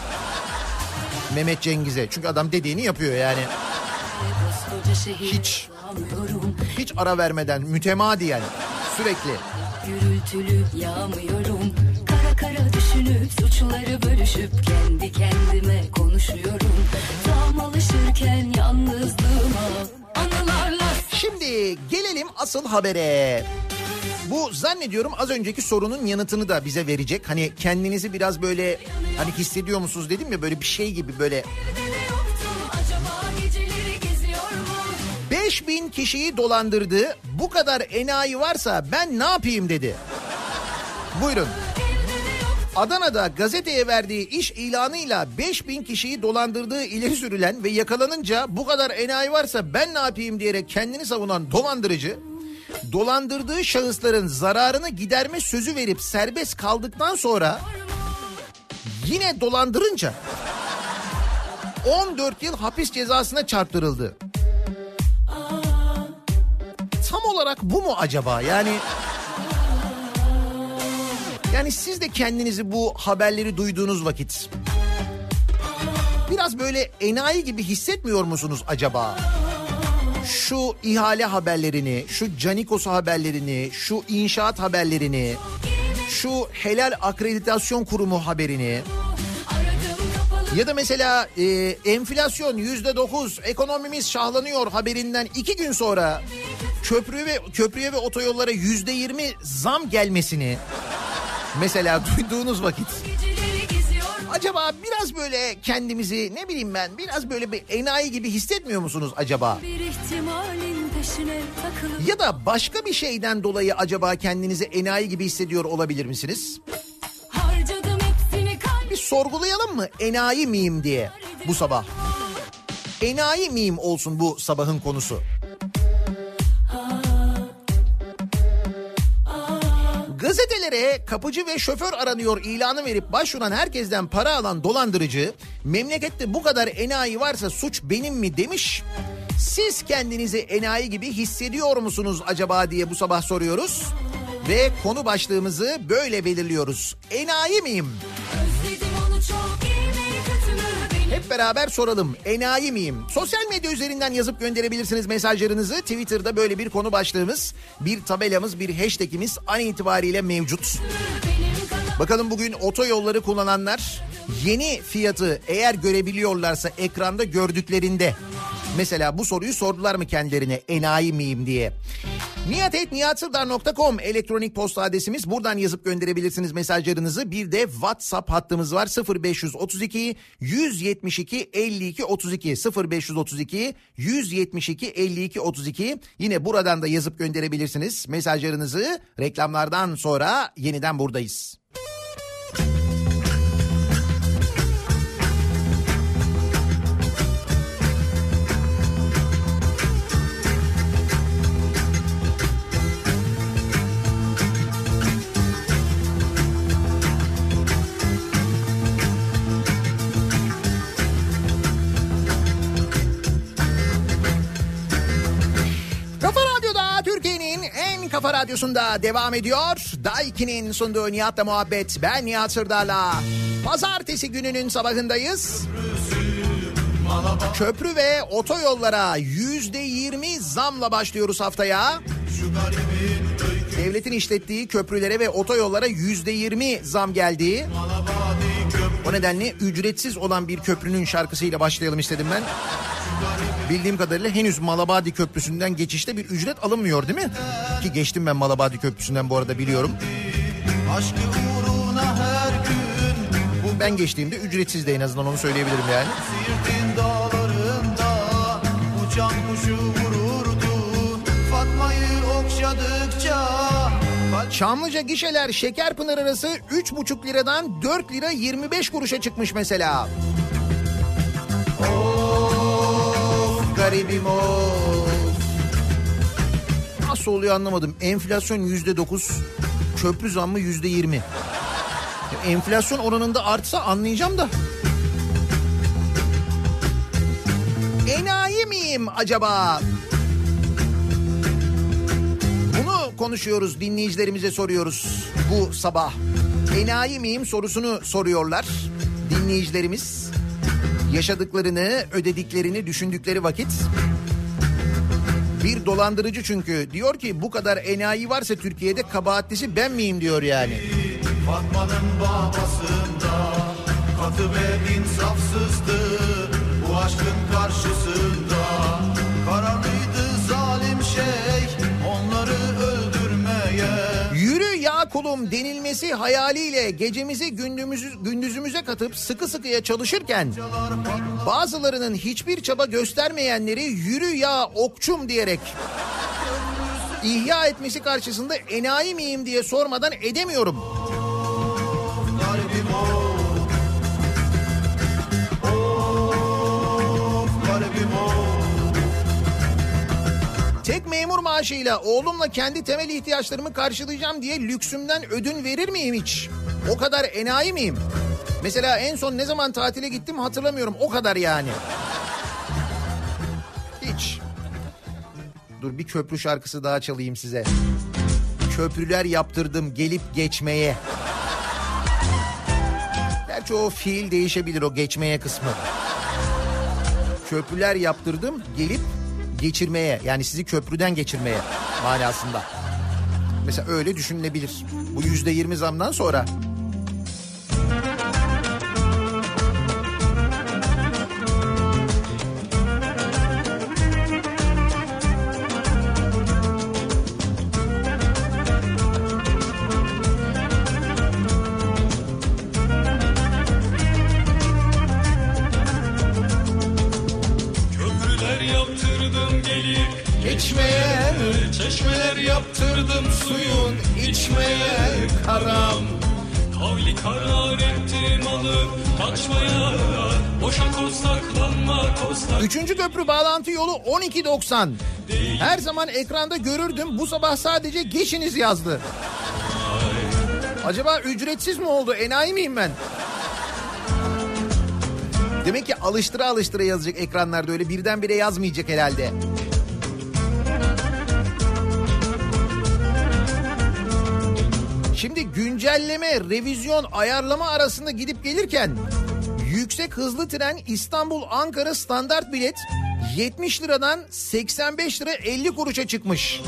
Mehmet Cengiz'e. Çünkü adam dediğini yapıyor yani. Hiç. Hiç ara vermeden mütemadiyen sürekli. Gürültülü yağmıyorum. Kara kara düşünüp suçları bölüşüp kendi kendime konuşuyorum. Tam alışırken yalnızlığıma Şimdi gelelim asıl habere. Bu zannediyorum az önceki sorunun yanıtını da bize verecek. Hani kendinizi biraz böyle hani hissediyor musunuz dedim ya böyle bir şey gibi böyle yoktu. Acaba geceleri geziyor mu? 5000 kişiyi dolandırdı. Bu kadar enayi varsa ben ne yapayım dedi. Buyurun. Adana'da gazeteye verdiği iş ilanıyla 5000 kişiyi dolandırdığı ileri sürülen ve yakalanınca bu kadar enayi varsa ben ne yapayım diyerek kendini savunan dolandırıcı dolandırdığı şahısların zararını giderme sözü verip serbest kaldıktan sonra yine dolandırınca 14 yıl hapis cezasına çarptırıldı. Tam olarak bu mu acaba? Yani yani siz de kendinizi bu haberleri duyduğunuz vakit biraz böyle enayi gibi hissetmiyor musunuz acaba? Şu ihale haberlerini, şu Canikos haberlerini, şu inşaat haberlerini, şu helal akreditasyon kurumu haberini ya da mesela e, enflasyon yüzde dokuz ekonomimiz şahlanıyor haberinden iki gün sonra köprü ve köprüye ve otoyollara yüzde yirmi zam gelmesini mesela [LAUGHS] duyduğunuz vakit acaba biraz böyle kendimizi ne bileyim ben biraz böyle bir enayi gibi hissetmiyor musunuz acaba? Ya da başka bir şeyden dolayı acaba kendinizi enayi gibi hissediyor olabilir misiniz? Bir sorgulayalım mı enayi miyim diye bu sabah. Enayi miyim olsun bu sabahın konusu. Gazetelere kapıcı ve şoför aranıyor ilanı verip başvuran herkesten para alan dolandırıcı memlekette bu kadar enayi varsa suç benim mi demiş. Siz kendinizi enayi gibi hissediyor musunuz acaba diye bu sabah soruyoruz. Ve konu başlığımızı böyle belirliyoruz. Enayi miyim? Özledim onu Hep beraber soralım. Enayi miyim? Sosyal medya üzerinden yazıp gönderebilirsiniz mesajlarınızı. Twitter'da böyle bir konu başlığımız, bir tabelamız, bir hashtagimiz an itibariyle mevcut. Bakalım bugün otoyolları kullananlar yeni fiyatı eğer görebiliyorlarsa ekranda gördüklerinde mesela bu soruyu sordular mı kendilerine enayi miyim diye. niyatetniyatsırdar.com elektronik posta adresimiz buradan yazıp gönderebilirsiniz mesajlarınızı. Bir de WhatsApp hattımız var 0532 172 52 32 0532 172 52 32 yine buradan da yazıp gönderebilirsiniz mesajlarınızı reklamlardan sonra yeniden buradayız. Kafa radyosunda devam ediyor. Daiki'nin sunduğu Nihat'la muhabbet. Ben Nihat Sırdar'la. Pazartesi gününün sabahındayız. Köprü ve otoyollara yüzde yirmi zamla başlıyoruz haftaya. Devletin işlettiği köprülere ve otoyollara yüzde yirmi zam geldi. O nedenle ücretsiz olan bir köprünün şarkısıyla başlayalım istedim ben. Bildiğim kadarıyla henüz Malabadi Köprüsü'nden geçişte bir ücret alınmıyor değil mi? Ki geçtim ben Malabadi Köprüsü'nden bu arada biliyorum. Aşkı uğruna her gün bu Ben geçtiğimde ücretsizdi en azından onu söyleyebilirim yani. Siirt'in dağlarında uçan kuşu vururdun Fatma'yı okşadıkça Çamlıca gişeler Şekerpınar arası 3,5 liradan 4 lira 25 kuruşa çıkmış mesela. Of garibim of. Nasıl oluyor anlamadım. Enflasyon yüzde dokuz, köprü zammı yüzde yirmi. Enflasyon oranında artsa anlayacağım da. Enayi miyim acaba? Bunu konuşuyoruz dinleyicilerimize soruyoruz bu sabah. Enayi miyim sorusunu soruyorlar dinleyicilerimiz. Yaşadıklarını, ödediklerini düşündükleri vakit. Bir dolandırıcı çünkü diyor ki bu kadar enayi varsa Türkiye'de kabahatlisi ben miyim diyor yani. Fatma'nın babasında Katı ve insafsızdı Bu aşkın karşısında Kararlıydı zalim şeyh Onları öldürmeye kulum denilmesi hayaliyle gecemizi gündüzümüzü, gündüzümüze katıp sıkı sıkıya çalışırken bazılarının hiçbir çaba göstermeyenleri yürü ya okçum diyerek ihya etmesi karşısında enayi miyim diye sormadan edemiyorum. Tek memur maaşıyla oğlumla kendi temel ihtiyaçlarımı karşılayacağım diye lüksümden ödün verir miyim hiç? O kadar enayi miyim? Mesela en son ne zaman tatile gittim hatırlamıyorum. O kadar yani. Hiç. Dur bir köprü şarkısı daha çalayım size. Köprüler yaptırdım gelip geçmeye. Gerçi o fiil değişebilir o geçmeye kısmı. Köprüler yaptırdım gelip geçirmeye yani sizi köprüden geçirmeye manasında. Mesela öyle düşünülebilir. Bu yüzde yirmi zamdan sonra. Üçüncü köprü bağlantı yolu 12.90. Her zaman ekranda görürdüm bu sabah sadece geçiniz yazdı. Acaba ücretsiz mi oldu? Enayi miyim ben? Demek ki alıştıra alıştıra yazacak ekranlarda öyle birdenbire yazmayacak herhalde. Şimdi güncelleme, revizyon, ayarlama arasında gidip gelirken yüksek hızlı tren İstanbul Ankara standart bilet 70 liradan 85 lira 50 kuruşa çıkmış.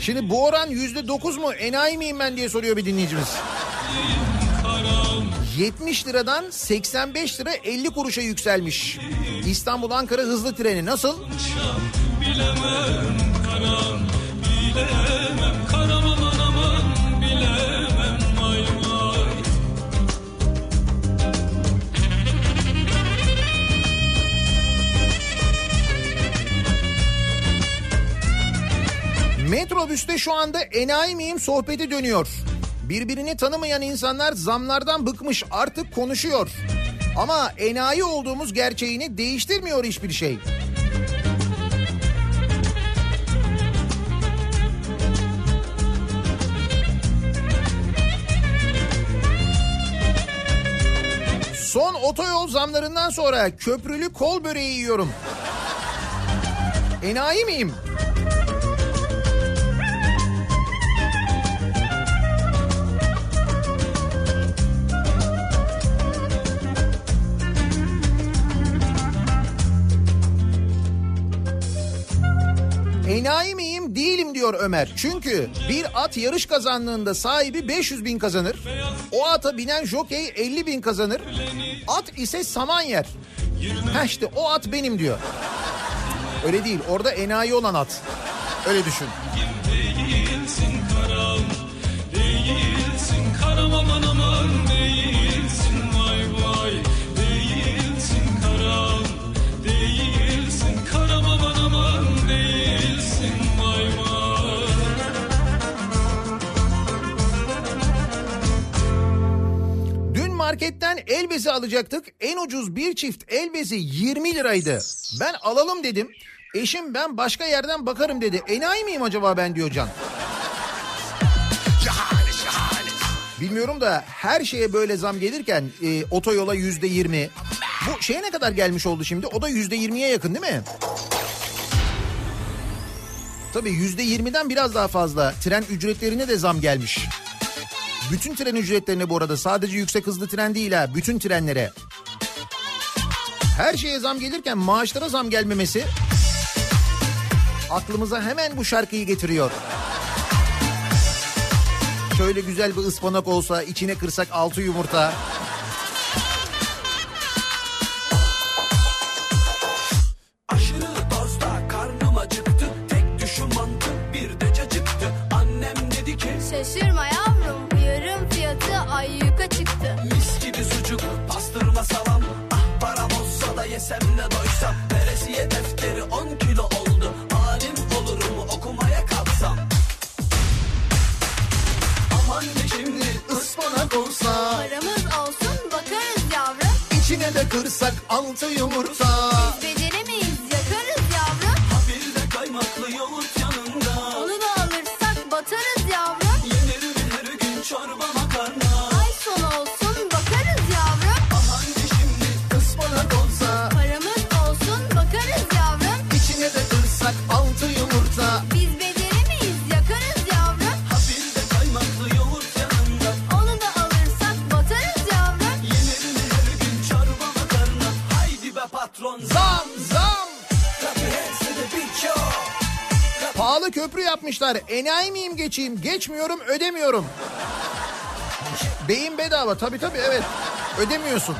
Şimdi bu oran %9 mu enayi miyim ben diye soruyor bir dinleyicimiz. 70 liradan 85 lira 50 kuruşa yükselmiş. İstanbul Ankara hızlı treni nasıl? Bilemem karam, bilemem karam aman aman bilemem Metrobüste şu anda enayi miyim sohbeti dönüyor. Birbirini tanımayan insanlar zamlardan bıkmış artık konuşuyor. Ama enayi olduğumuz gerçeğini değiştirmiyor hiçbir şey. Son otoyol zamlarından sonra köprülü kol böreği yiyorum. Enayi miyim? Enayi miyim? Değilim diyor Ömer. Çünkü bir at yarış kazandığında sahibi 500 bin kazanır. O ata binen jokey 50 bin kazanır. At ise saman yer. Ha işte o at benim diyor. Öyle değil. Orada enayi olan at. Öyle düşün. Değilsin karam, değilsin karam aman aman değilsin marketten el bezi alacaktık. En ucuz bir çift el bezi 20 liraydı. Ben alalım dedim. Eşim ben başka yerden bakarım dedi. Enayi miyim acaba ben diyor Can. Bilmiyorum da her şeye böyle zam gelirken e, otoyola yüzde yirmi. Bu şeye ne kadar gelmiş oldu şimdi? O da yüzde yirmiye yakın değil mi? Tabii yüzde yirmiden biraz daha fazla. Tren ücretlerine de zam gelmiş. Bütün tren ücretlerine bu arada sadece yüksek hızlı tren değil ha. Bütün trenlere. Her şeye zam gelirken maaşlara zam gelmemesi aklımıza hemen bu şarkıyı getiriyor. Şöyle güzel bir ıspanak olsa içine kırsak altı yumurta. Kırsak altı yumurta. Beceremeyiz yapmışlar. Enayi miyim geçeyim? Geçmiyorum ödemiyorum. Beyin bedava tabii tabii evet. Ödemiyorsun.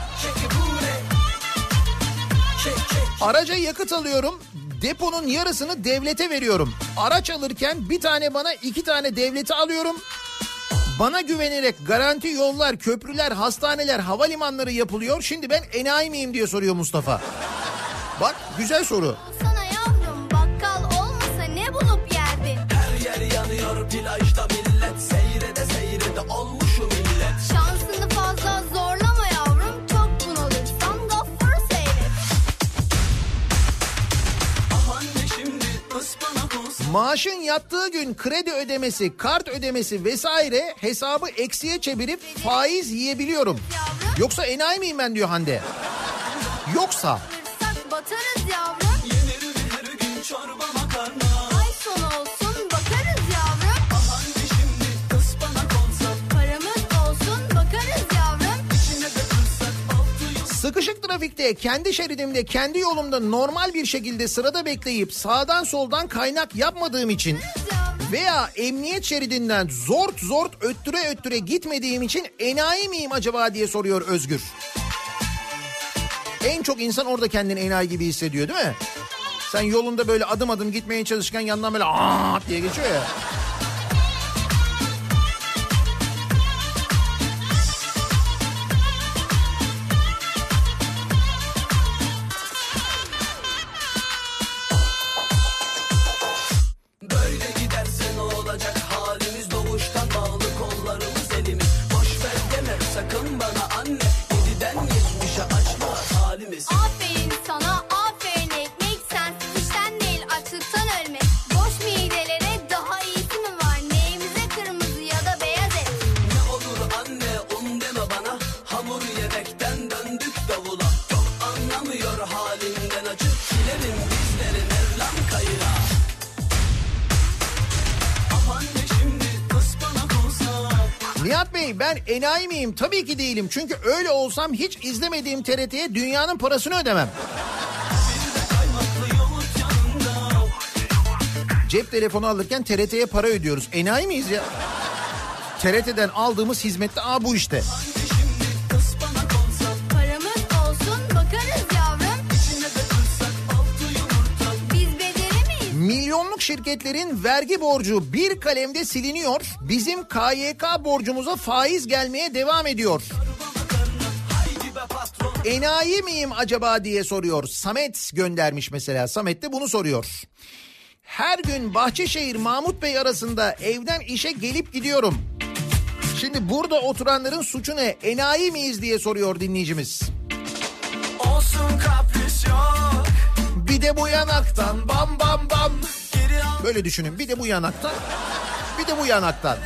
Araca yakıt alıyorum. Deponun yarısını devlete veriyorum. Araç alırken bir tane bana iki tane devlete alıyorum. Bana güvenerek garanti yollar, köprüler, hastaneler, havalimanları yapılıyor. Şimdi ben enayi miyim diye soruyor Mustafa. Bak güzel soru. Maaşın yattığı gün kredi ödemesi, kart ödemesi vesaire hesabı eksiye çevirip faiz yiyebiliyorum. Yoksa enayi miyim ben diyor Hande. Yoksa batarız trafikte kendi şeridimde kendi yolumda normal bir şekilde sırada bekleyip sağdan soldan kaynak yapmadığım için veya emniyet şeridinden zort zort öttüre öttüre gitmediğim için enayi miyim acaba diye soruyor Özgür. En çok insan orada kendini enayi gibi hissediyor değil mi? Sen yolunda böyle adım adım gitmeye çalışırken yandan böyle aa diye geçiyor ya. Miyim? Tabii ki değilim. Çünkü öyle olsam hiç izlemediğim TRT'ye dünyanın parasını ödemem. Cep telefonu alırken TRT'ye para ödüyoruz. Enayi miyiz ya? TRT'den aldığımız hizmette aa bu işte. Şirketlerin vergi borcu bir kalemde siliniyor. Bizim KYK borcumuza faiz gelmeye devam ediyor. Enayi miyim acaba diye soruyor. Samet göndermiş mesela. Samet de bunu soruyor. Her gün Bahçeşehir Mahmut Bey arasında evden işe gelip gidiyorum. Şimdi burada oturanların suçu ne? Enayi miyiz diye soruyor dinleyicimiz. Olsun kapris yok Bir de bu yanaktan bam bam bam. Böyle düşünün. Bir de bu yanaktan. Bir de bu yanaktan.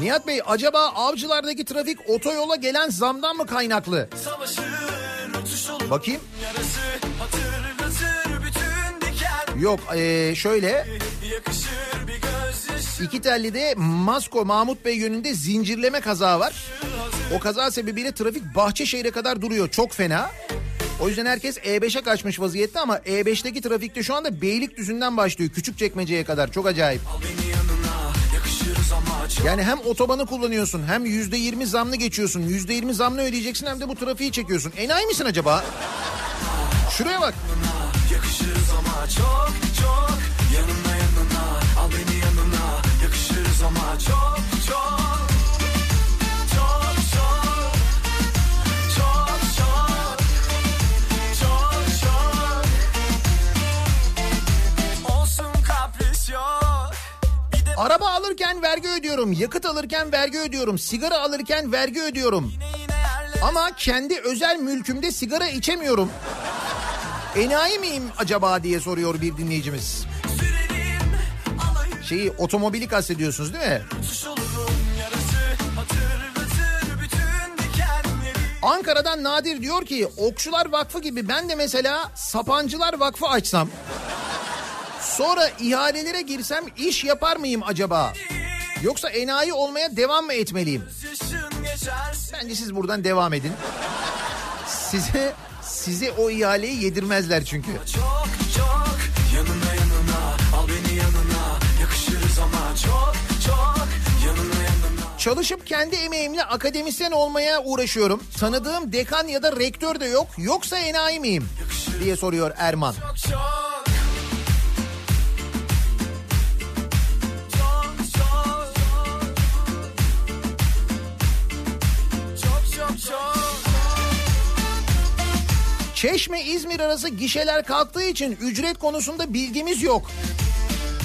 Nihat Bey acaba avcılardaki trafik otoyola gelen zamdan mı kaynaklı? savaşır Bakayım. yarası Yok ee, şöyle. İki tellide Masko Mahmut Bey yönünde zincirleme kaza var. O kaza sebebiyle trafik Bahçeşehir'e kadar duruyor. Çok fena. O yüzden herkes E5'e kaçmış vaziyette ama E5'teki trafikte şu anda Beylikdüzü'nden başlıyor. Küçükçekmece'ye kadar çok acayip. Yani hem otobanı kullanıyorsun hem yüzde yirmi zamlı geçiyorsun. Yüzde yirmi zamlı ödeyeceksin hem de bu trafiği çekiyorsun. Enayi misin acaba? Şuraya bak. Ama çok çok Yanına yanına al beni yanına Yakışırız ama çok Çok Araba alırken vergi ödüyorum. Yakıt alırken vergi ödüyorum. Sigara alırken vergi ödüyorum. Ama kendi özel mülkümde sigara içemiyorum. Enayi miyim acaba diye soruyor bir dinleyicimiz. Şeyi otomobili kastediyorsunuz değil mi? Ankara'dan Nadir diyor ki Okçular Vakfı gibi ben de mesela Sapancılar Vakfı açsam. Sonra ihalelere girsem iş yapar mıyım acaba? Yoksa enayi olmaya devam mı etmeliyim? Bence siz buradan devam edin. Size size o ihaleyi yedirmezler çünkü. Çok çok yanına yanına al beni yanına yakışırız ama çok çok yanına yanına Çalışıp kendi emeğimle akademisyen olmaya uğraşıyorum. Tanıdığım dekan ya da rektör de yok. Yoksa enayi miyim? diye soruyor Erman. çok çok Çeşme İzmir arası gişeler kalktığı için ücret konusunda bilgimiz yok.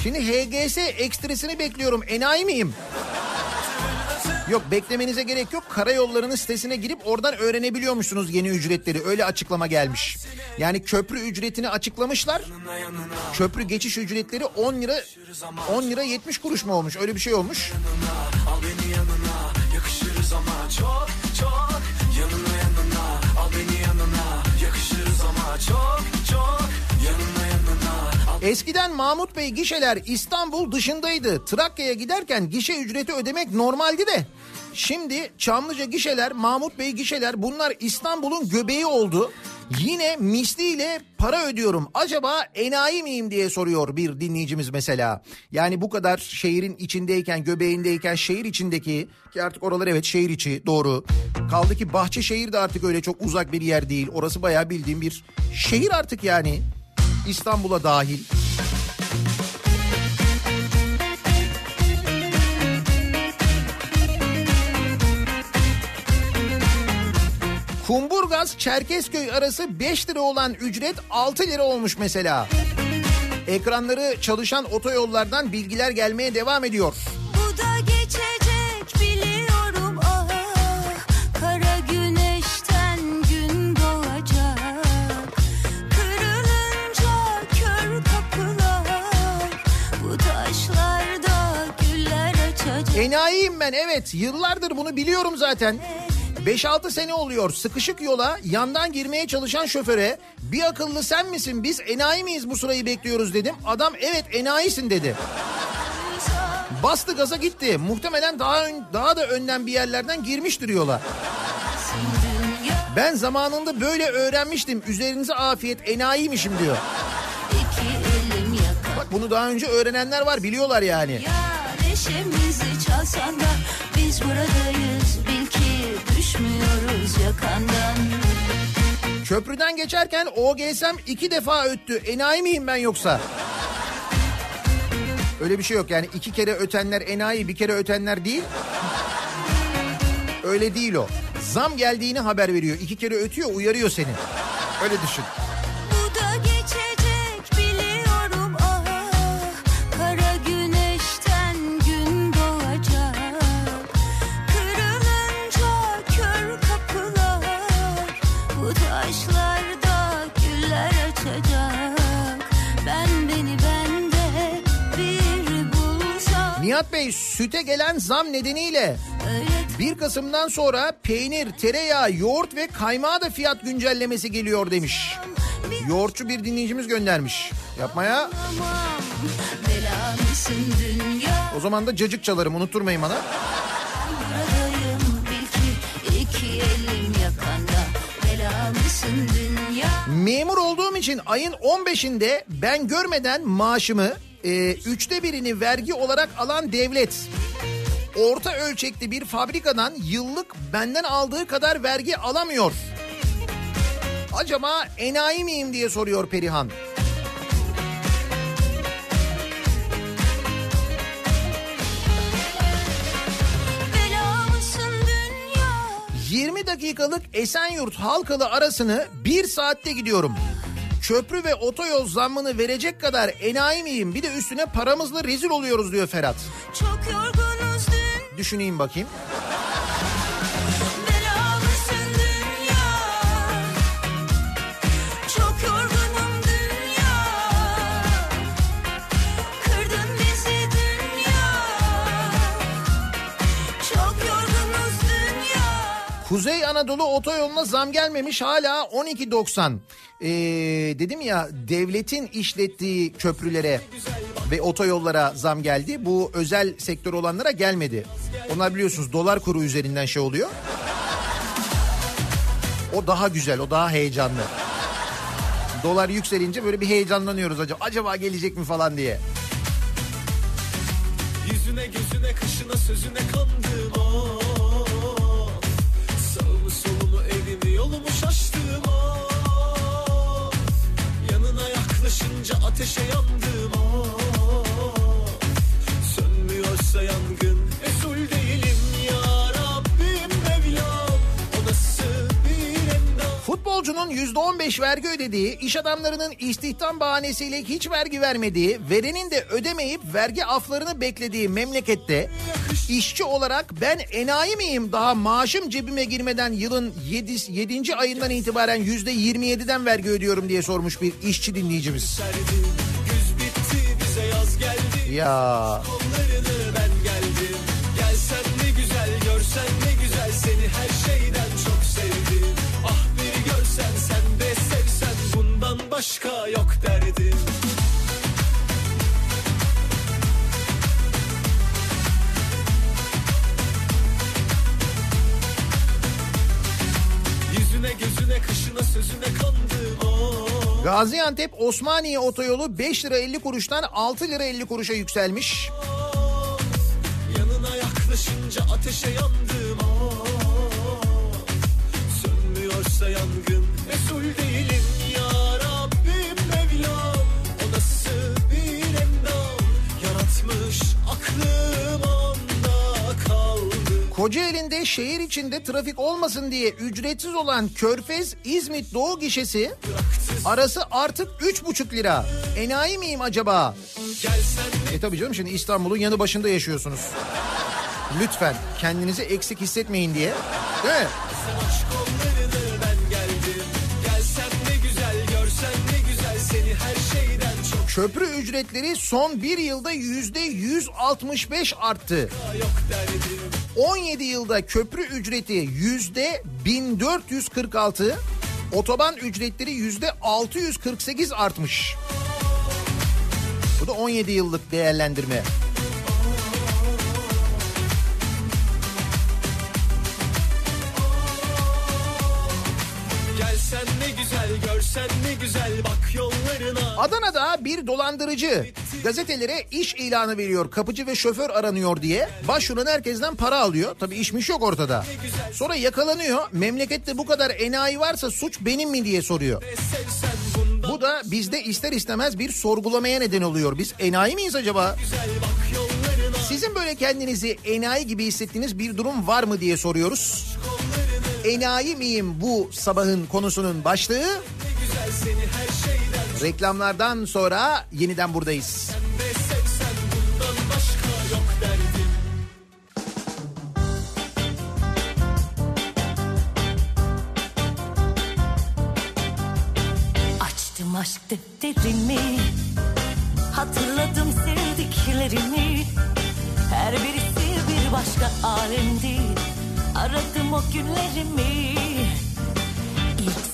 Şimdi HGS ekstresini bekliyorum. Enayi miyim? Yok beklemenize gerek yok. Karayollarının sitesine girip oradan öğrenebiliyormuşsunuz yeni ücretleri. Öyle açıklama gelmiş. Yani köprü ücretini açıklamışlar. Köprü geçiş ücretleri 10 lira 10 lira 70 kuruş mu olmuş? Öyle bir şey olmuş. Al beni yanına yakışırız ama çok çok Eskiden Mahmut Bey gişeler İstanbul dışındaydı. Trakya'ya giderken gişe ücreti ödemek normaldi de. Şimdi Çamlıca gişeler, Mahmut Bey gişeler bunlar İstanbul'un göbeği oldu. Yine misliyle para ödüyorum. Acaba enayi miyim diye soruyor bir dinleyicimiz mesela. Yani bu kadar şehrin içindeyken, göbeğindeyken şehir içindeki ki artık oralar evet şehir içi doğru. Kaldı ki Bahçeşehir de artık öyle çok uzak bir yer değil. Orası bayağı bildiğim bir şehir artık yani. İstanbul'a dahil. Kumburgaz Çerkezköy arası 5 lira olan ücret 6 lira olmuş mesela. Ekranları çalışan otoyollardan bilgiler gelmeye devam ediyor. Bu da geçecek biliyorum ah Kara güneşten gün doğacak Kırılınca kör kapılar Bu taşlarda güller açacak Enayiyim ben evet yıllardır bunu biliyorum zaten. 5-6 sene oluyor sıkışık yola yandan girmeye çalışan şoföre bir akıllı sen misin biz enayi miyiz bu sırayı bekliyoruz dedim. Adam evet enayisin dedi. Bastı gaza gitti. Muhtemelen daha ön- daha da önden bir yerlerden girmiştir yola. Ben zamanında böyle öğrenmiştim. Üzerinize afiyet enayiymişim diyor. Bak bunu daha önce öğrenenler var biliyorlar yani. Ya neşemizi çalsan da biz buradayız ki düşmüyoruz yakandan Köprüden geçerken OGS'm iki defa öttü. Enayi miyim ben yoksa? Öyle bir şey yok yani iki kere ötenler enayi bir kere ötenler değil. Öyle değil o. Zam geldiğini haber veriyor. İki kere ötüyor uyarıyor seni. Öyle düşün. Nihat Bey süte gelen zam nedeniyle Öyle 1 Kasım'dan sonra peynir, tereyağı, yoğurt ve kaymağa da fiyat güncellemesi geliyor demiş. Yoğurtçu bir dinleyicimiz göndermiş. Yapma ya. tamam Bela mısın dünya O zaman da cacık çalarım unutturmayın bana. Memur olduğum için ayın 15'inde ben görmeden maaşımı e, üçte birini vergi olarak alan devlet orta ölçekli bir fabrikadan yıllık benden aldığı kadar vergi alamıyor. Acaba enayi miyim diye soruyor Perihan. Bela mısın dünya 20 dakikalık Esenyurt Halkalı arasını bir saatte gidiyorum. Köprü ve otoyol zammını verecek kadar enayi miyim? Bir de üstüne paramızla rezil oluyoruz diyor Ferhat. Çok yorgunuz dün Düşüneyim bakayım. Kuzey Anadolu otoyoluna zam gelmemiş hala 12.90. Ee, dedim ya devletin işlettiği köprülere ve otoyollara zam geldi. Bu özel sektör olanlara gelmedi. Onlar biliyorsunuz dolar kuru üzerinden şey oluyor. O daha güzel, o daha heyecanlı. Dolar yükselince böyle bir heyecanlanıyoruz acaba. Acaba gelecek mi falan diye. Yüzüne gözüne kaşına sözüne kandım yaklaşınca ateşe yandım oh. Sönmüyorsa yangın Futbolcunun %15 vergi ödediği, iş adamlarının istihdam bahanesiyle hiç vergi vermediği, verenin de ödemeyip vergi aflarını beklediği memlekette işçi olarak ben enayi miyim daha maaşım cebime girmeden yılın 7. 7. ayından itibaren %27'den vergi ödüyorum diye sormuş bir işçi dinleyicimiz. Ya geldim Gelsen ne güzel görsen ne güzel Seni her şeyden başka yok derdim Yüzüne gözüne kışına sözüne kandım oh. Gaziantep Osmaniye otoyolu 5 lira 50 kuruştan 6 lira 50 kuruşa yükselmiş. Yanına yaklaşınca ateşe yandım oh. Sönmüyorsa yangın mesul değilim Kocaeli'nde şehir içinde trafik olmasın diye ücretsiz olan Körfez İzmit Doğu gişesi arası artık 3,5 lira. Enayi miyim acaba? E tabii canım şimdi İstanbul'un yanı başında yaşıyorsunuz. Lütfen kendinizi eksik hissetmeyin diye. Değil mi? Köprü ücretleri son bir yılda yüzde 165 arttı. yok derdim 17 yılda köprü ücreti yüzde 1446, otoban ücretleri yüzde 648 artmış. Bu da 17 yıllık değerlendirme. Görsen ne güzel Bak yollarına Adana'da bir dolandırıcı gazetelere iş ilanı veriyor. Kapıcı ve şoför aranıyor diye. Başvuran herkesten para alıyor. Tabii işmiş yok ortada. Sonra yakalanıyor. Memlekette bu kadar enayi varsa suç benim mi diye soruyor. Bu da bizde ister istemez bir sorgulamaya neden oluyor. Biz enayi miyiz acaba? Sizin böyle kendinizi enayi gibi hissettiğiniz bir durum var mı diye soruyoruz. Enayi miyim bu sabahın konusunun başlığı? Reklamlardan sonra yeniden buradayız. Açtım aşk defterimi Hatırladım sevdiklerimi. Her birisi bir başka alemdi. Aradım o günlerimi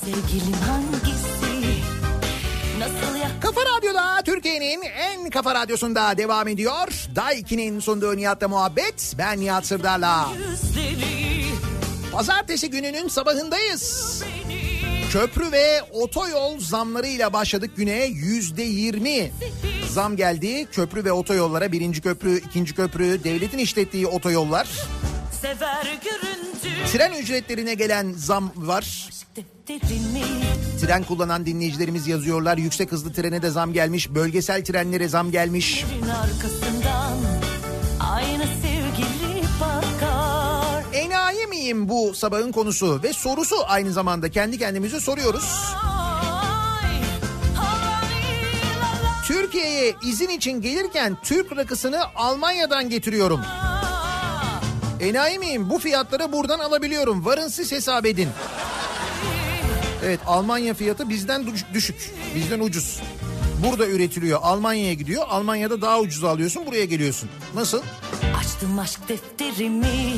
sevgilim hangisi Nasıl yak Kafa Radyo'da Türkiye'nin en kafa radyosunda devam ediyor. Daiki'nin sunduğu Nihat'la muhabbet. Ben Nihat Sırdar'la. Pazartesi gününün sabahındayız. Köprü ve otoyol zamlarıyla başladık güne yüzde yirmi zam geldi. Köprü ve otoyollara birinci köprü, ikinci köprü, devletin işlettiği otoyollar. Tren ücretlerine gelen zam var. Tren kullanan dinleyicilerimiz yazıyorlar. Yüksek hızlı trene de zam gelmiş. Bölgesel trenlere zam gelmiş. Enayi miyim bu sabahın konusu ve sorusu aynı zamanda kendi kendimize soruyoruz. Türkiye'ye izin için gelirken Türk rakısını Almanya'dan getiriyorum. Enayi miyim? Bu fiyatları buradan alabiliyorum. Varın siz hesap edin. Evet Almanya fiyatı bizden düş- düşük. Bizden ucuz. Burada üretiliyor. Almanya'ya gidiyor. Almanya'da daha ucuz alıyorsun. Buraya geliyorsun. Nasıl? Açtım aşk defterimi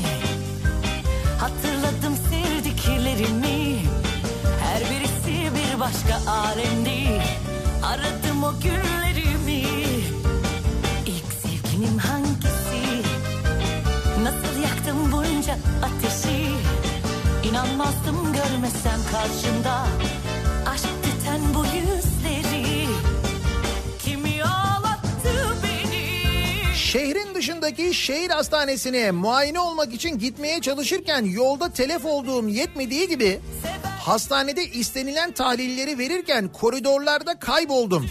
Hatırladım sevdiklerimi Her birisi bir başka alemdi Aradım o günlerimi İlk sevgilim hangisi Nasıl yaktım bunca ateşi İnanmazdım görmesem karşımda. Aşk tüten bu yüzleri. Kimi ağlattı beni? Şehrin dışındaki şehir hastanesine muayene olmak için gitmeye çalışırken yolda telef olduğum yetmediği gibi hastanede istenilen tahlilleri verirken koridorlarda kayboldum.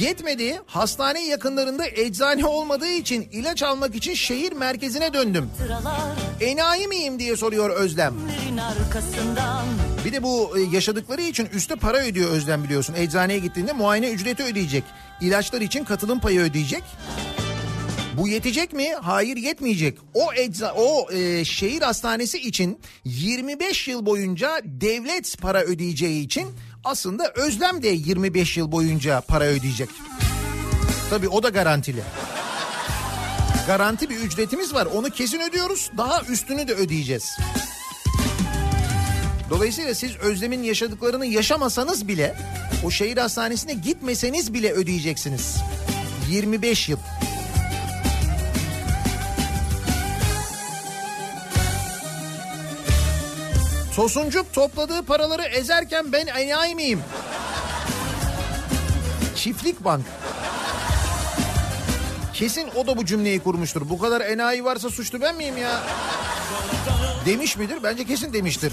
Yetmedi hastane yakınlarında eczane olmadığı için ilaç almak için şehir merkezine döndüm. Enayi miyim diye soruyor Özlem. Bir de bu e, yaşadıkları için üste para ödüyor Özlem biliyorsun. Eczaneye gittiğinde muayene ücreti ödeyecek. İlaçlar için katılım payı ödeyecek. Bu yetecek mi? Hayır yetmeyecek. O ecza o e, şehir hastanesi için 25 yıl boyunca devlet para ödeyeceği için aslında Özlem de 25 yıl boyunca para ödeyecek. Tabii o da garantili. Garanti bir ücretimiz var. Onu kesin ödüyoruz. Daha üstünü de ödeyeceğiz. Dolayısıyla siz Özlem'in yaşadıklarını yaşamasanız bile o şehir hastanesine gitmeseniz bile ödeyeceksiniz. 25 yıl. Tosuncuk topladığı paraları ezerken ben enayi miyim? Çiftlik bank. Kesin o da bu cümleyi kurmuştur. Bu kadar enayi varsa suçlu ben miyim ya? Demiş midir? Bence kesin demiştir.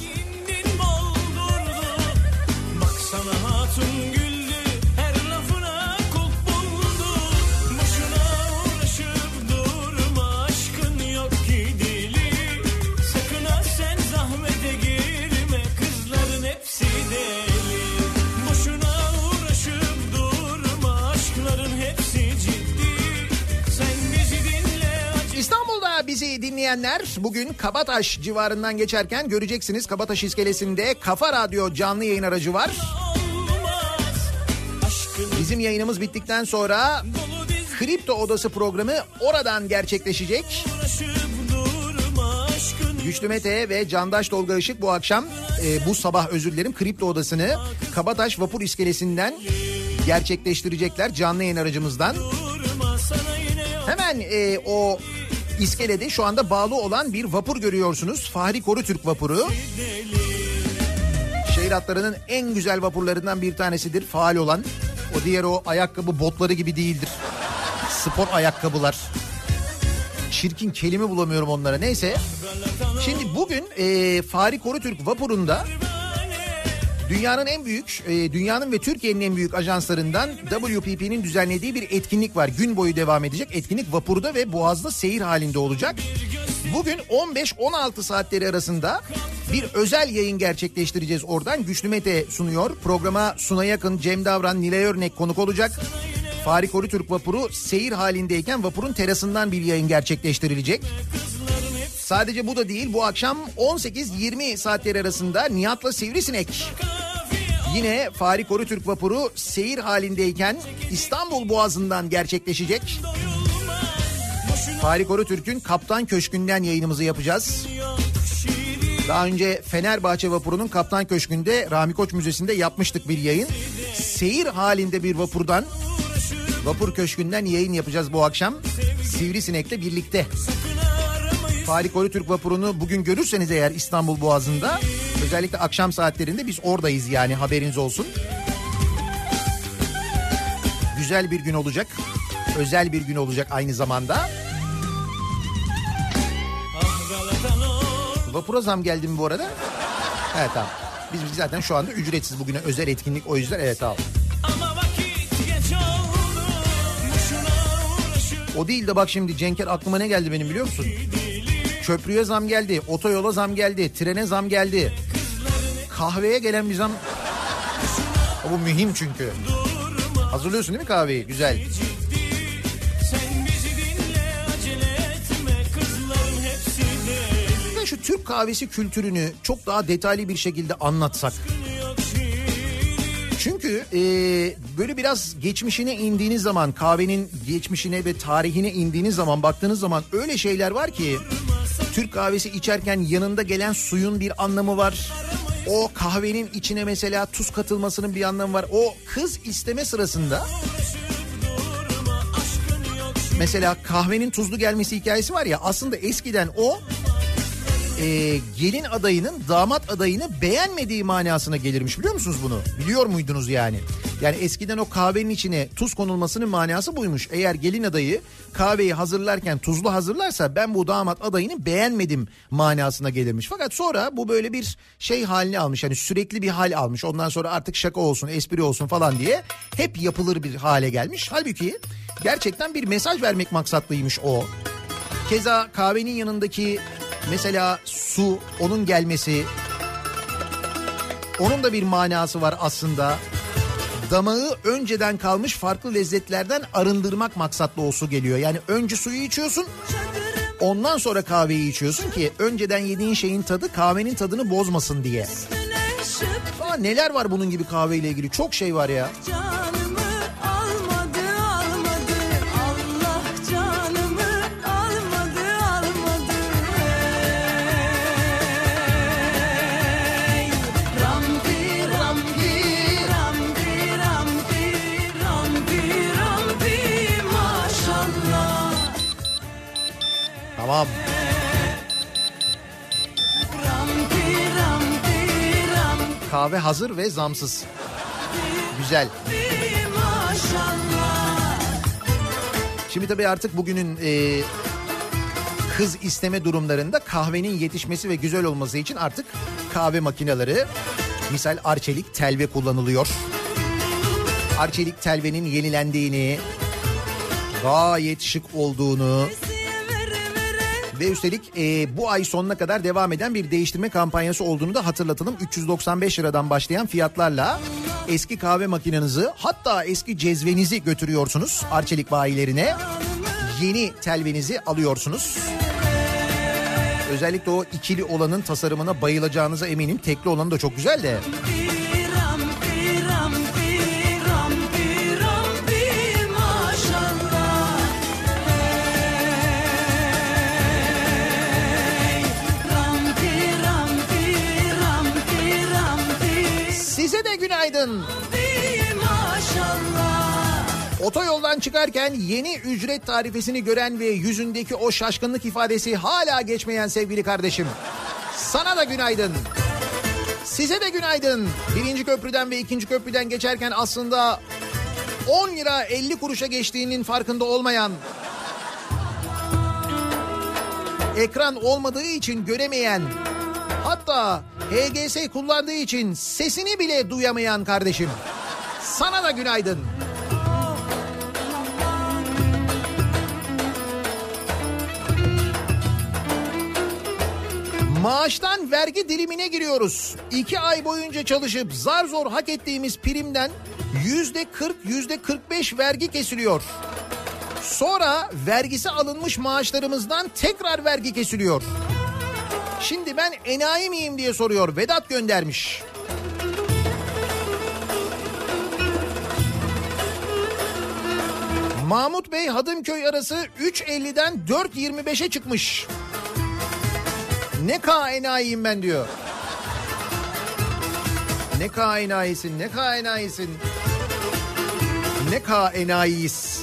Dinleyenler bugün Kabataş civarından geçerken göreceksiniz Kabataş iskelesinde Kafa Radyo canlı yayın aracı var. Bizim yayınımız bittikten sonra Kripto Odası programı oradan gerçekleşecek. Güçlü Mete ve Candaş Tolga Işık bu akşam e, bu sabah özür dilerim Kripto Odası'nı Kabataş Vapur İskelesi'nden gerçekleştirecekler canlı yayın aracımızdan. Hemen e, o iskelede şu anda bağlı olan bir vapur görüyorsunuz. Fahri Korutürk vapuru. Şehir hatlarının en güzel vapurlarından bir tanesidir faal olan. O diğer o ayakkabı botları gibi değildir. Spor ayakkabılar. Çirkin kelime bulamıyorum onlara neyse. Şimdi bugün e, Fahri Korutürk vapurunda Dünyanın en büyük, e, dünyanın ve Türkiye'nin en büyük ajanslarından WPP'nin düzenlediği bir etkinlik var. Gün boyu devam edecek. Etkinlik vapurda ve boğazda seyir halinde olacak. Bugün 15-16 saatleri arasında bir özel yayın gerçekleştireceğiz oradan. Güçlü Mete sunuyor. Programa Suna Yakın, Cem Davran, Nilay Örnek konuk olacak. Fahri Korutürk vapuru seyir halindeyken vapurun terasından bir yayın gerçekleştirilecek. Sadece bu da değil bu akşam 18-20 saatleri arasında Nihat'la Sivrisinek yine Fahri Korutürk vapuru seyir halindeyken İstanbul Boğazı'ndan gerçekleşecek. Fahri Korutürk'ün Kaptan Köşkü'nden yayınımızı yapacağız. Daha önce Fenerbahçe vapurunun Kaptan Köşkü'nde Rami Koç Müzesi'nde yapmıştık bir yayın. Seyir halinde bir vapurdan Vapur Köşkü'nden yayın yapacağız bu akşam. Sivrisinek'le birlikte. Fahri Korutürk vapurunu bugün görürseniz eğer İstanbul Boğazı'nda özellikle akşam saatlerinde biz oradayız yani haberiniz olsun. Güzel bir gün olacak. Özel bir gün olacak aynı zamanda. Vapura zam geldi mi bu arada? Evet tamam. Biz biz zaten şu anda ücretsiz bugüne özel etkinlik o yüzden evet tamam. O değil de bak şimdi Cenker aklıma ne geldi benim biliyor musun? Köprüye zam geldi, otoyola zam geldi, trene zam geldi. Kahveye gelen bir zam... Bu mühim çünkü. Hazırlıyorsun değil mi kahveyi? Güzel. Ben şu Türk kahvesi kültürünü çok daha detaylı bir şekilde anlatsak. Çünkü e, böyle biraz geçmişine indiğiniz zaman kahvenin geçmişine ve tarihine indiğiniz zaman baktığınız zaman öyle şeyler var ki Türk kahvesi içerken yanında gelen suyun bir anlamı var. O kahvenin içine mesela tuz katılmasının bir anlamı var. O kız isteme sırasında mesela kahvenin tuzlu gelmesi hikayesi var ya aslında eskiden o e, gelin adayının damat adayını beğenmediği manasına gelirmiş biliyor musunuz bunu? Biliyor muydunuz yani? Yani eskiden o kahvenin içine tuz konulmasının manası buymuş. Eğer gelin adayı kahveyi hazırlarken tuzlu hazırlarsa ben bu damat adayını beğenmedim manasına gelirmiş. Fakat sonra bu böyle bir şey halini almış. Hani sürekli bir hal almış. Ondan sonra artık şaka olsun, espri olsun falan diye hep yapılır bir hale gelmiş. Halbuki gerçekten bir mesaj vermek maksatlıymış o. Keza kahvenin yanındaki mesela su, onun gelmesi, onun da bir manası var aslında. Damağı önceden kalmış farklı lezzetlerden arındırmak maksatlı o su geliyor. Yani önce suyu içiyorsun, ondan sonra kahveyi içiyorsun ki önceden yediğin şeyin tadı kahvenin tadını bozmasın diye. Aa, neler var bunun gibi kahveyle ilgili çok şey var ya. Canımı Tamam. Kahve hazır ve zamsız. Güzel. Şimdi tabii artık bugünün e, kız isteme durumlarında kahvenin yetişmesi ve güzel olması için artık kahve makineleri misal arçelik telve kullanılıyor. Arçelik telvenin yenilendiğini, gayet şık olduğunu ve üstelik e, bu ay sonuna kadar devam eden bir değiştirme kampanyası olduğunu da hatırlatalım. 395 liradan başlayan fiyatlarla eski kahve makinenizi hatta eski cezvenizi götürüyorsunuz Arçelik bayilerine. Yeni telvenizi alıyorsunuz. Özellikle o ikili olanın tasarımına bayılacağınıza eminim. Tekli olanı da çok güzel de. Rampi günaydın. Otoyoldan çıkarken yeni ücret tarifesini gören ve yüzündeki o şaşkınlık ifadesi hala geçmeyen sevgili kardeşim. Sana da günaydın. Size de günaydın. Birinci köprüden ve ikinci köprüden geçerken aslında 10 lira 50 kuruşa geçtiğinin farkında olmayan ekran olmadığı için göremeyen hatta HGS kullandığı için sesini bile duyamayan kardeşim. Sana da günaydın. Maaştan vergi dilimine giriyoruz. İki ay boyunca çalışıp zar zor hak ettiğimiz primden yüzde 40, yüzde 45 vergi kesiliyor. Sonra vergisi alınmış maaşlarımızdan tekrar vergi kesiliyor. Şimdi ben enayi miyim diye soruyor. Vedat göndermiş. Mahmut Bey Hadımköy arası 3.50'den 4.25'e çıkmış. Ne ka enayiyim ben diyor. Ne ka enayisin, ne ka enayisin. Ne ka enayiyiz.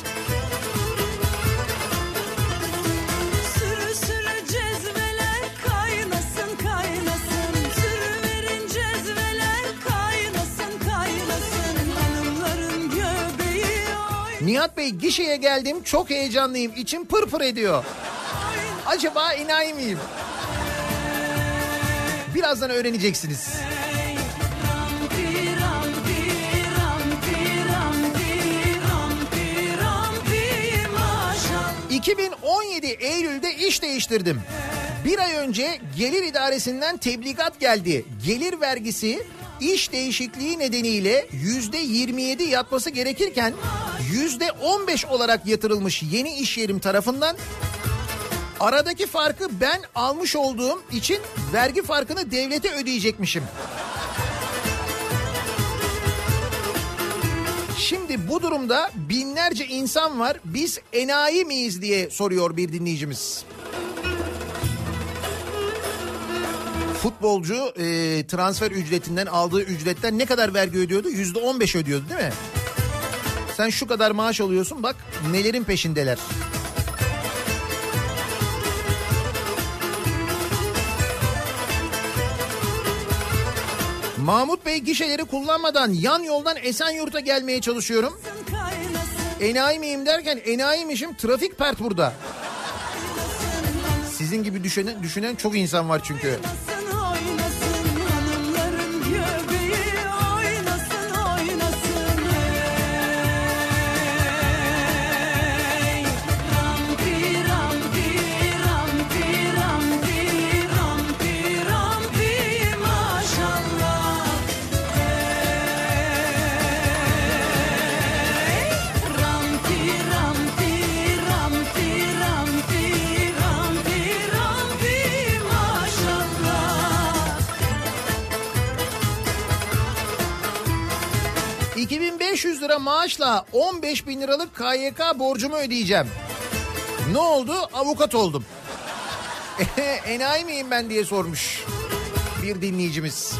Nihat Bey gişeye geldim çok heyecanlıyım içim pırpır ediyor. Acaba enayi miyim? Birazdan öğreneceksiniz. Rampi rampi rampi rampi rampi rampi maşallah 2017 Eylül'de iş değiştirdim. Bir ay önce gelir idaresinden tebligat geldi. Gelir vergisi iş değişikliği nedeniyle yüzde 27 yatması gerekirken yüzde 15 olarak yatırılmış yeni iş yerim tarafından aradaki farkı ben almış olduğum için vergi farkını devlete ödeyecekmişim. Şimdi bu durumda binlerce insan var. Biz enayi miyiz diye soruyor bir dinleyicimiz. Futbolcu e, transfer ücretinden aldığı ücretten ne kadar vergi ödüyordu? Yüzde on beş ödüyordu değil mi? Sen şu kadar maaş alıyorsun bak nelerin peşindeler. Mahmut Bey gişeleri kullanmadan yan yoldan Esenyurt'a gelmeye çalışıyorum. kaynasın Enayi miyim derken enayiymişim trafik pert burada. Sizin gibi düşünen, düşünen çok insan var çünkü. oynasın 2500 lira maaşla 15 bin liralık KYK borcumu ödeyeceğim. Ne oldu? Avukat oldum. [LAUGHS] Enayi miyim ben diye sormuş bir dinleyicimiz.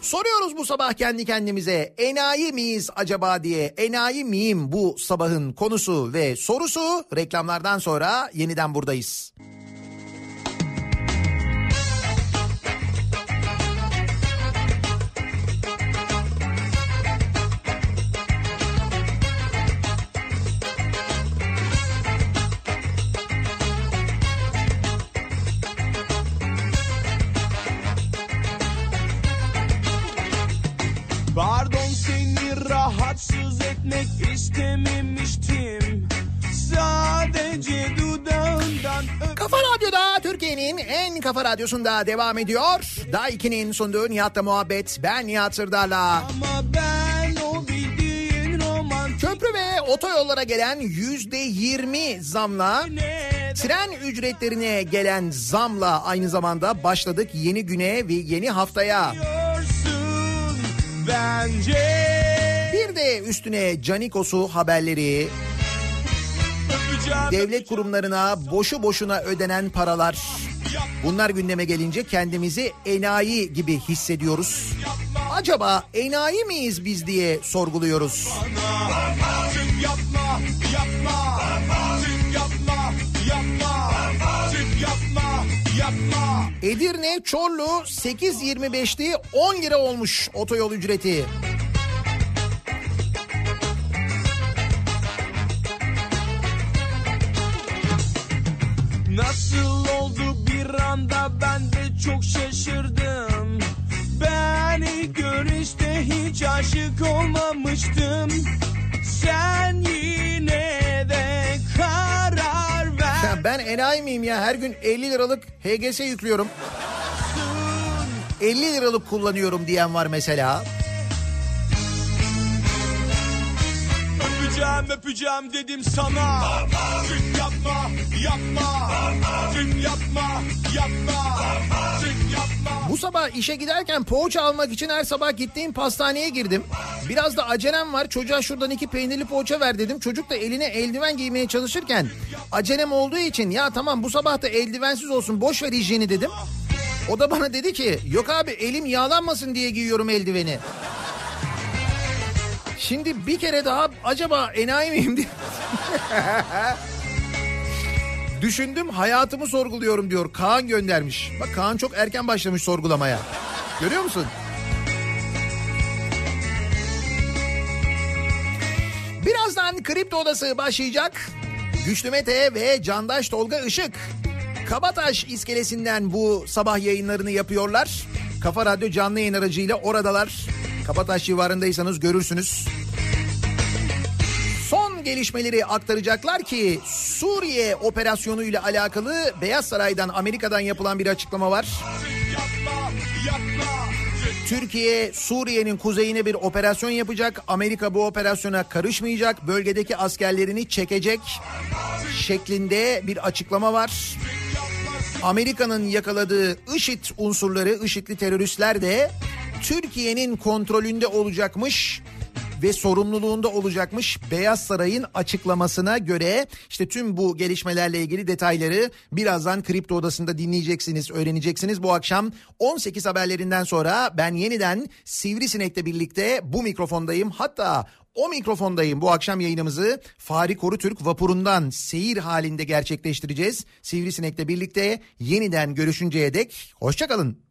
Soruyoruz bu sabah kendi kendimize enayi miyiz acaba diye. Enayi miyim bu sabahın konusu ve sorusu reklamlardan sonra yeniden buradayız. Pardon etmek istememiştim Sadece dudağından öp Kafa Radyo'da Türkiye'nin en kafa radyosunda devam ediyor. Daiki'nin sunduğu Nihat'la muhabbet. Ben Nihat Sırdar'la. Ama ben o bildiğin roman Köprü ve otoyollara gelen yüzde yirmi zamla tren ücretlerine gelen zamla aynı zamanda başladık yeni güne ve yeni haftaya. Bence de üstüne Canikos'u haberleri, devlet kurumlarına boşu boşuna ödenen paralar. Bunlar gündeme gelince kendimizi enayi gibi hissediyoruz. Acaba enayi miyiz biz diye sorguluyoruz. Yapma yapma Edirne Çorlu 8.25'ti 10 lira olmuş otoyol ücreti. Çok şaşırdım. Ben ilk görüşte hiç aşık olmamıştım. Sen yine de karar ver. Ya ben enayi miyim ya? Her gün 50 liralık HGS yüklüyorum. 50 liralık kullanıyorum diyen var mesela. Öpeceğim öpeceğim dedim sana Çık yapma yapma Çık yapma yapma Çık yapma Bu sabah işe giderken poğaça almak için her sabah gittiğim pastaneye girdim. Biraz da acelem var. Çocuğa şuradan iki peynirli poğaça ver dedim. Çocuk da eline eldiven giymeye çalışırken acelem olduğu için ya tamam bu sabah da eldivensiz olsun boş ver hijyeni dedim. O da bana dedi ki yok abi elim yağlanmasın diye giyiyorum eldiveni. Şimdi bir kere daha acaba enayi miyim diye. [LAUGHS] Düşündüm hayatımı sorguluyorum diyor. Kaan göndermiş. Bak Kaan çok erken başlamış sorgulamaya. Görüyor musun? Birazdan Kripto Odası başlayacak. Güçlü Mete ve Candaş Tolga Işık. Kabataş iskelesinden bu sabah yayınlarını yapıyorlar. Kafa Radyo canlı yayın aracıyla oradalar. Kabataş civarındaysanız görürsünüz. Son gelişmeleri aktaracaklar ki Suriye operasyonu ile alakalı Beyaz Saray'dan Amerika'dan yapılan bir açıklama var. Türkiye Suriye'nin kuzeyine bir operasyon yapacak. Amerika bu operasyona karışmayacak. Bölgedeki askerlerini çekecek şeklinde bir açıklama var. Amerika'nın yakaladığı IŞİD unsurları, IŞİD'li teröristler de Türkiye'nin kontrolünde olacakmış ve sorumluluğunda olacakmış Beyaz Saray'ın açıklamasına göre işte tüm bu gelişmelerle ilgili detayları birazdan Kripto Odası'nda dinleyeceksiniz, öğreneceksiniz. Bu akşam 18 haberlerinden sonra ben yeniden Sivrisinek'le birlikte bu mikrofondayım. Hatta o mikrofondayım. Bu akşam yayınımızı Fahri Korutürk vapurundan seyir halinde gerçekleştireceğiz. Sivrisinek'le birlikte yeniden görüşünceye dek hoşçakalın.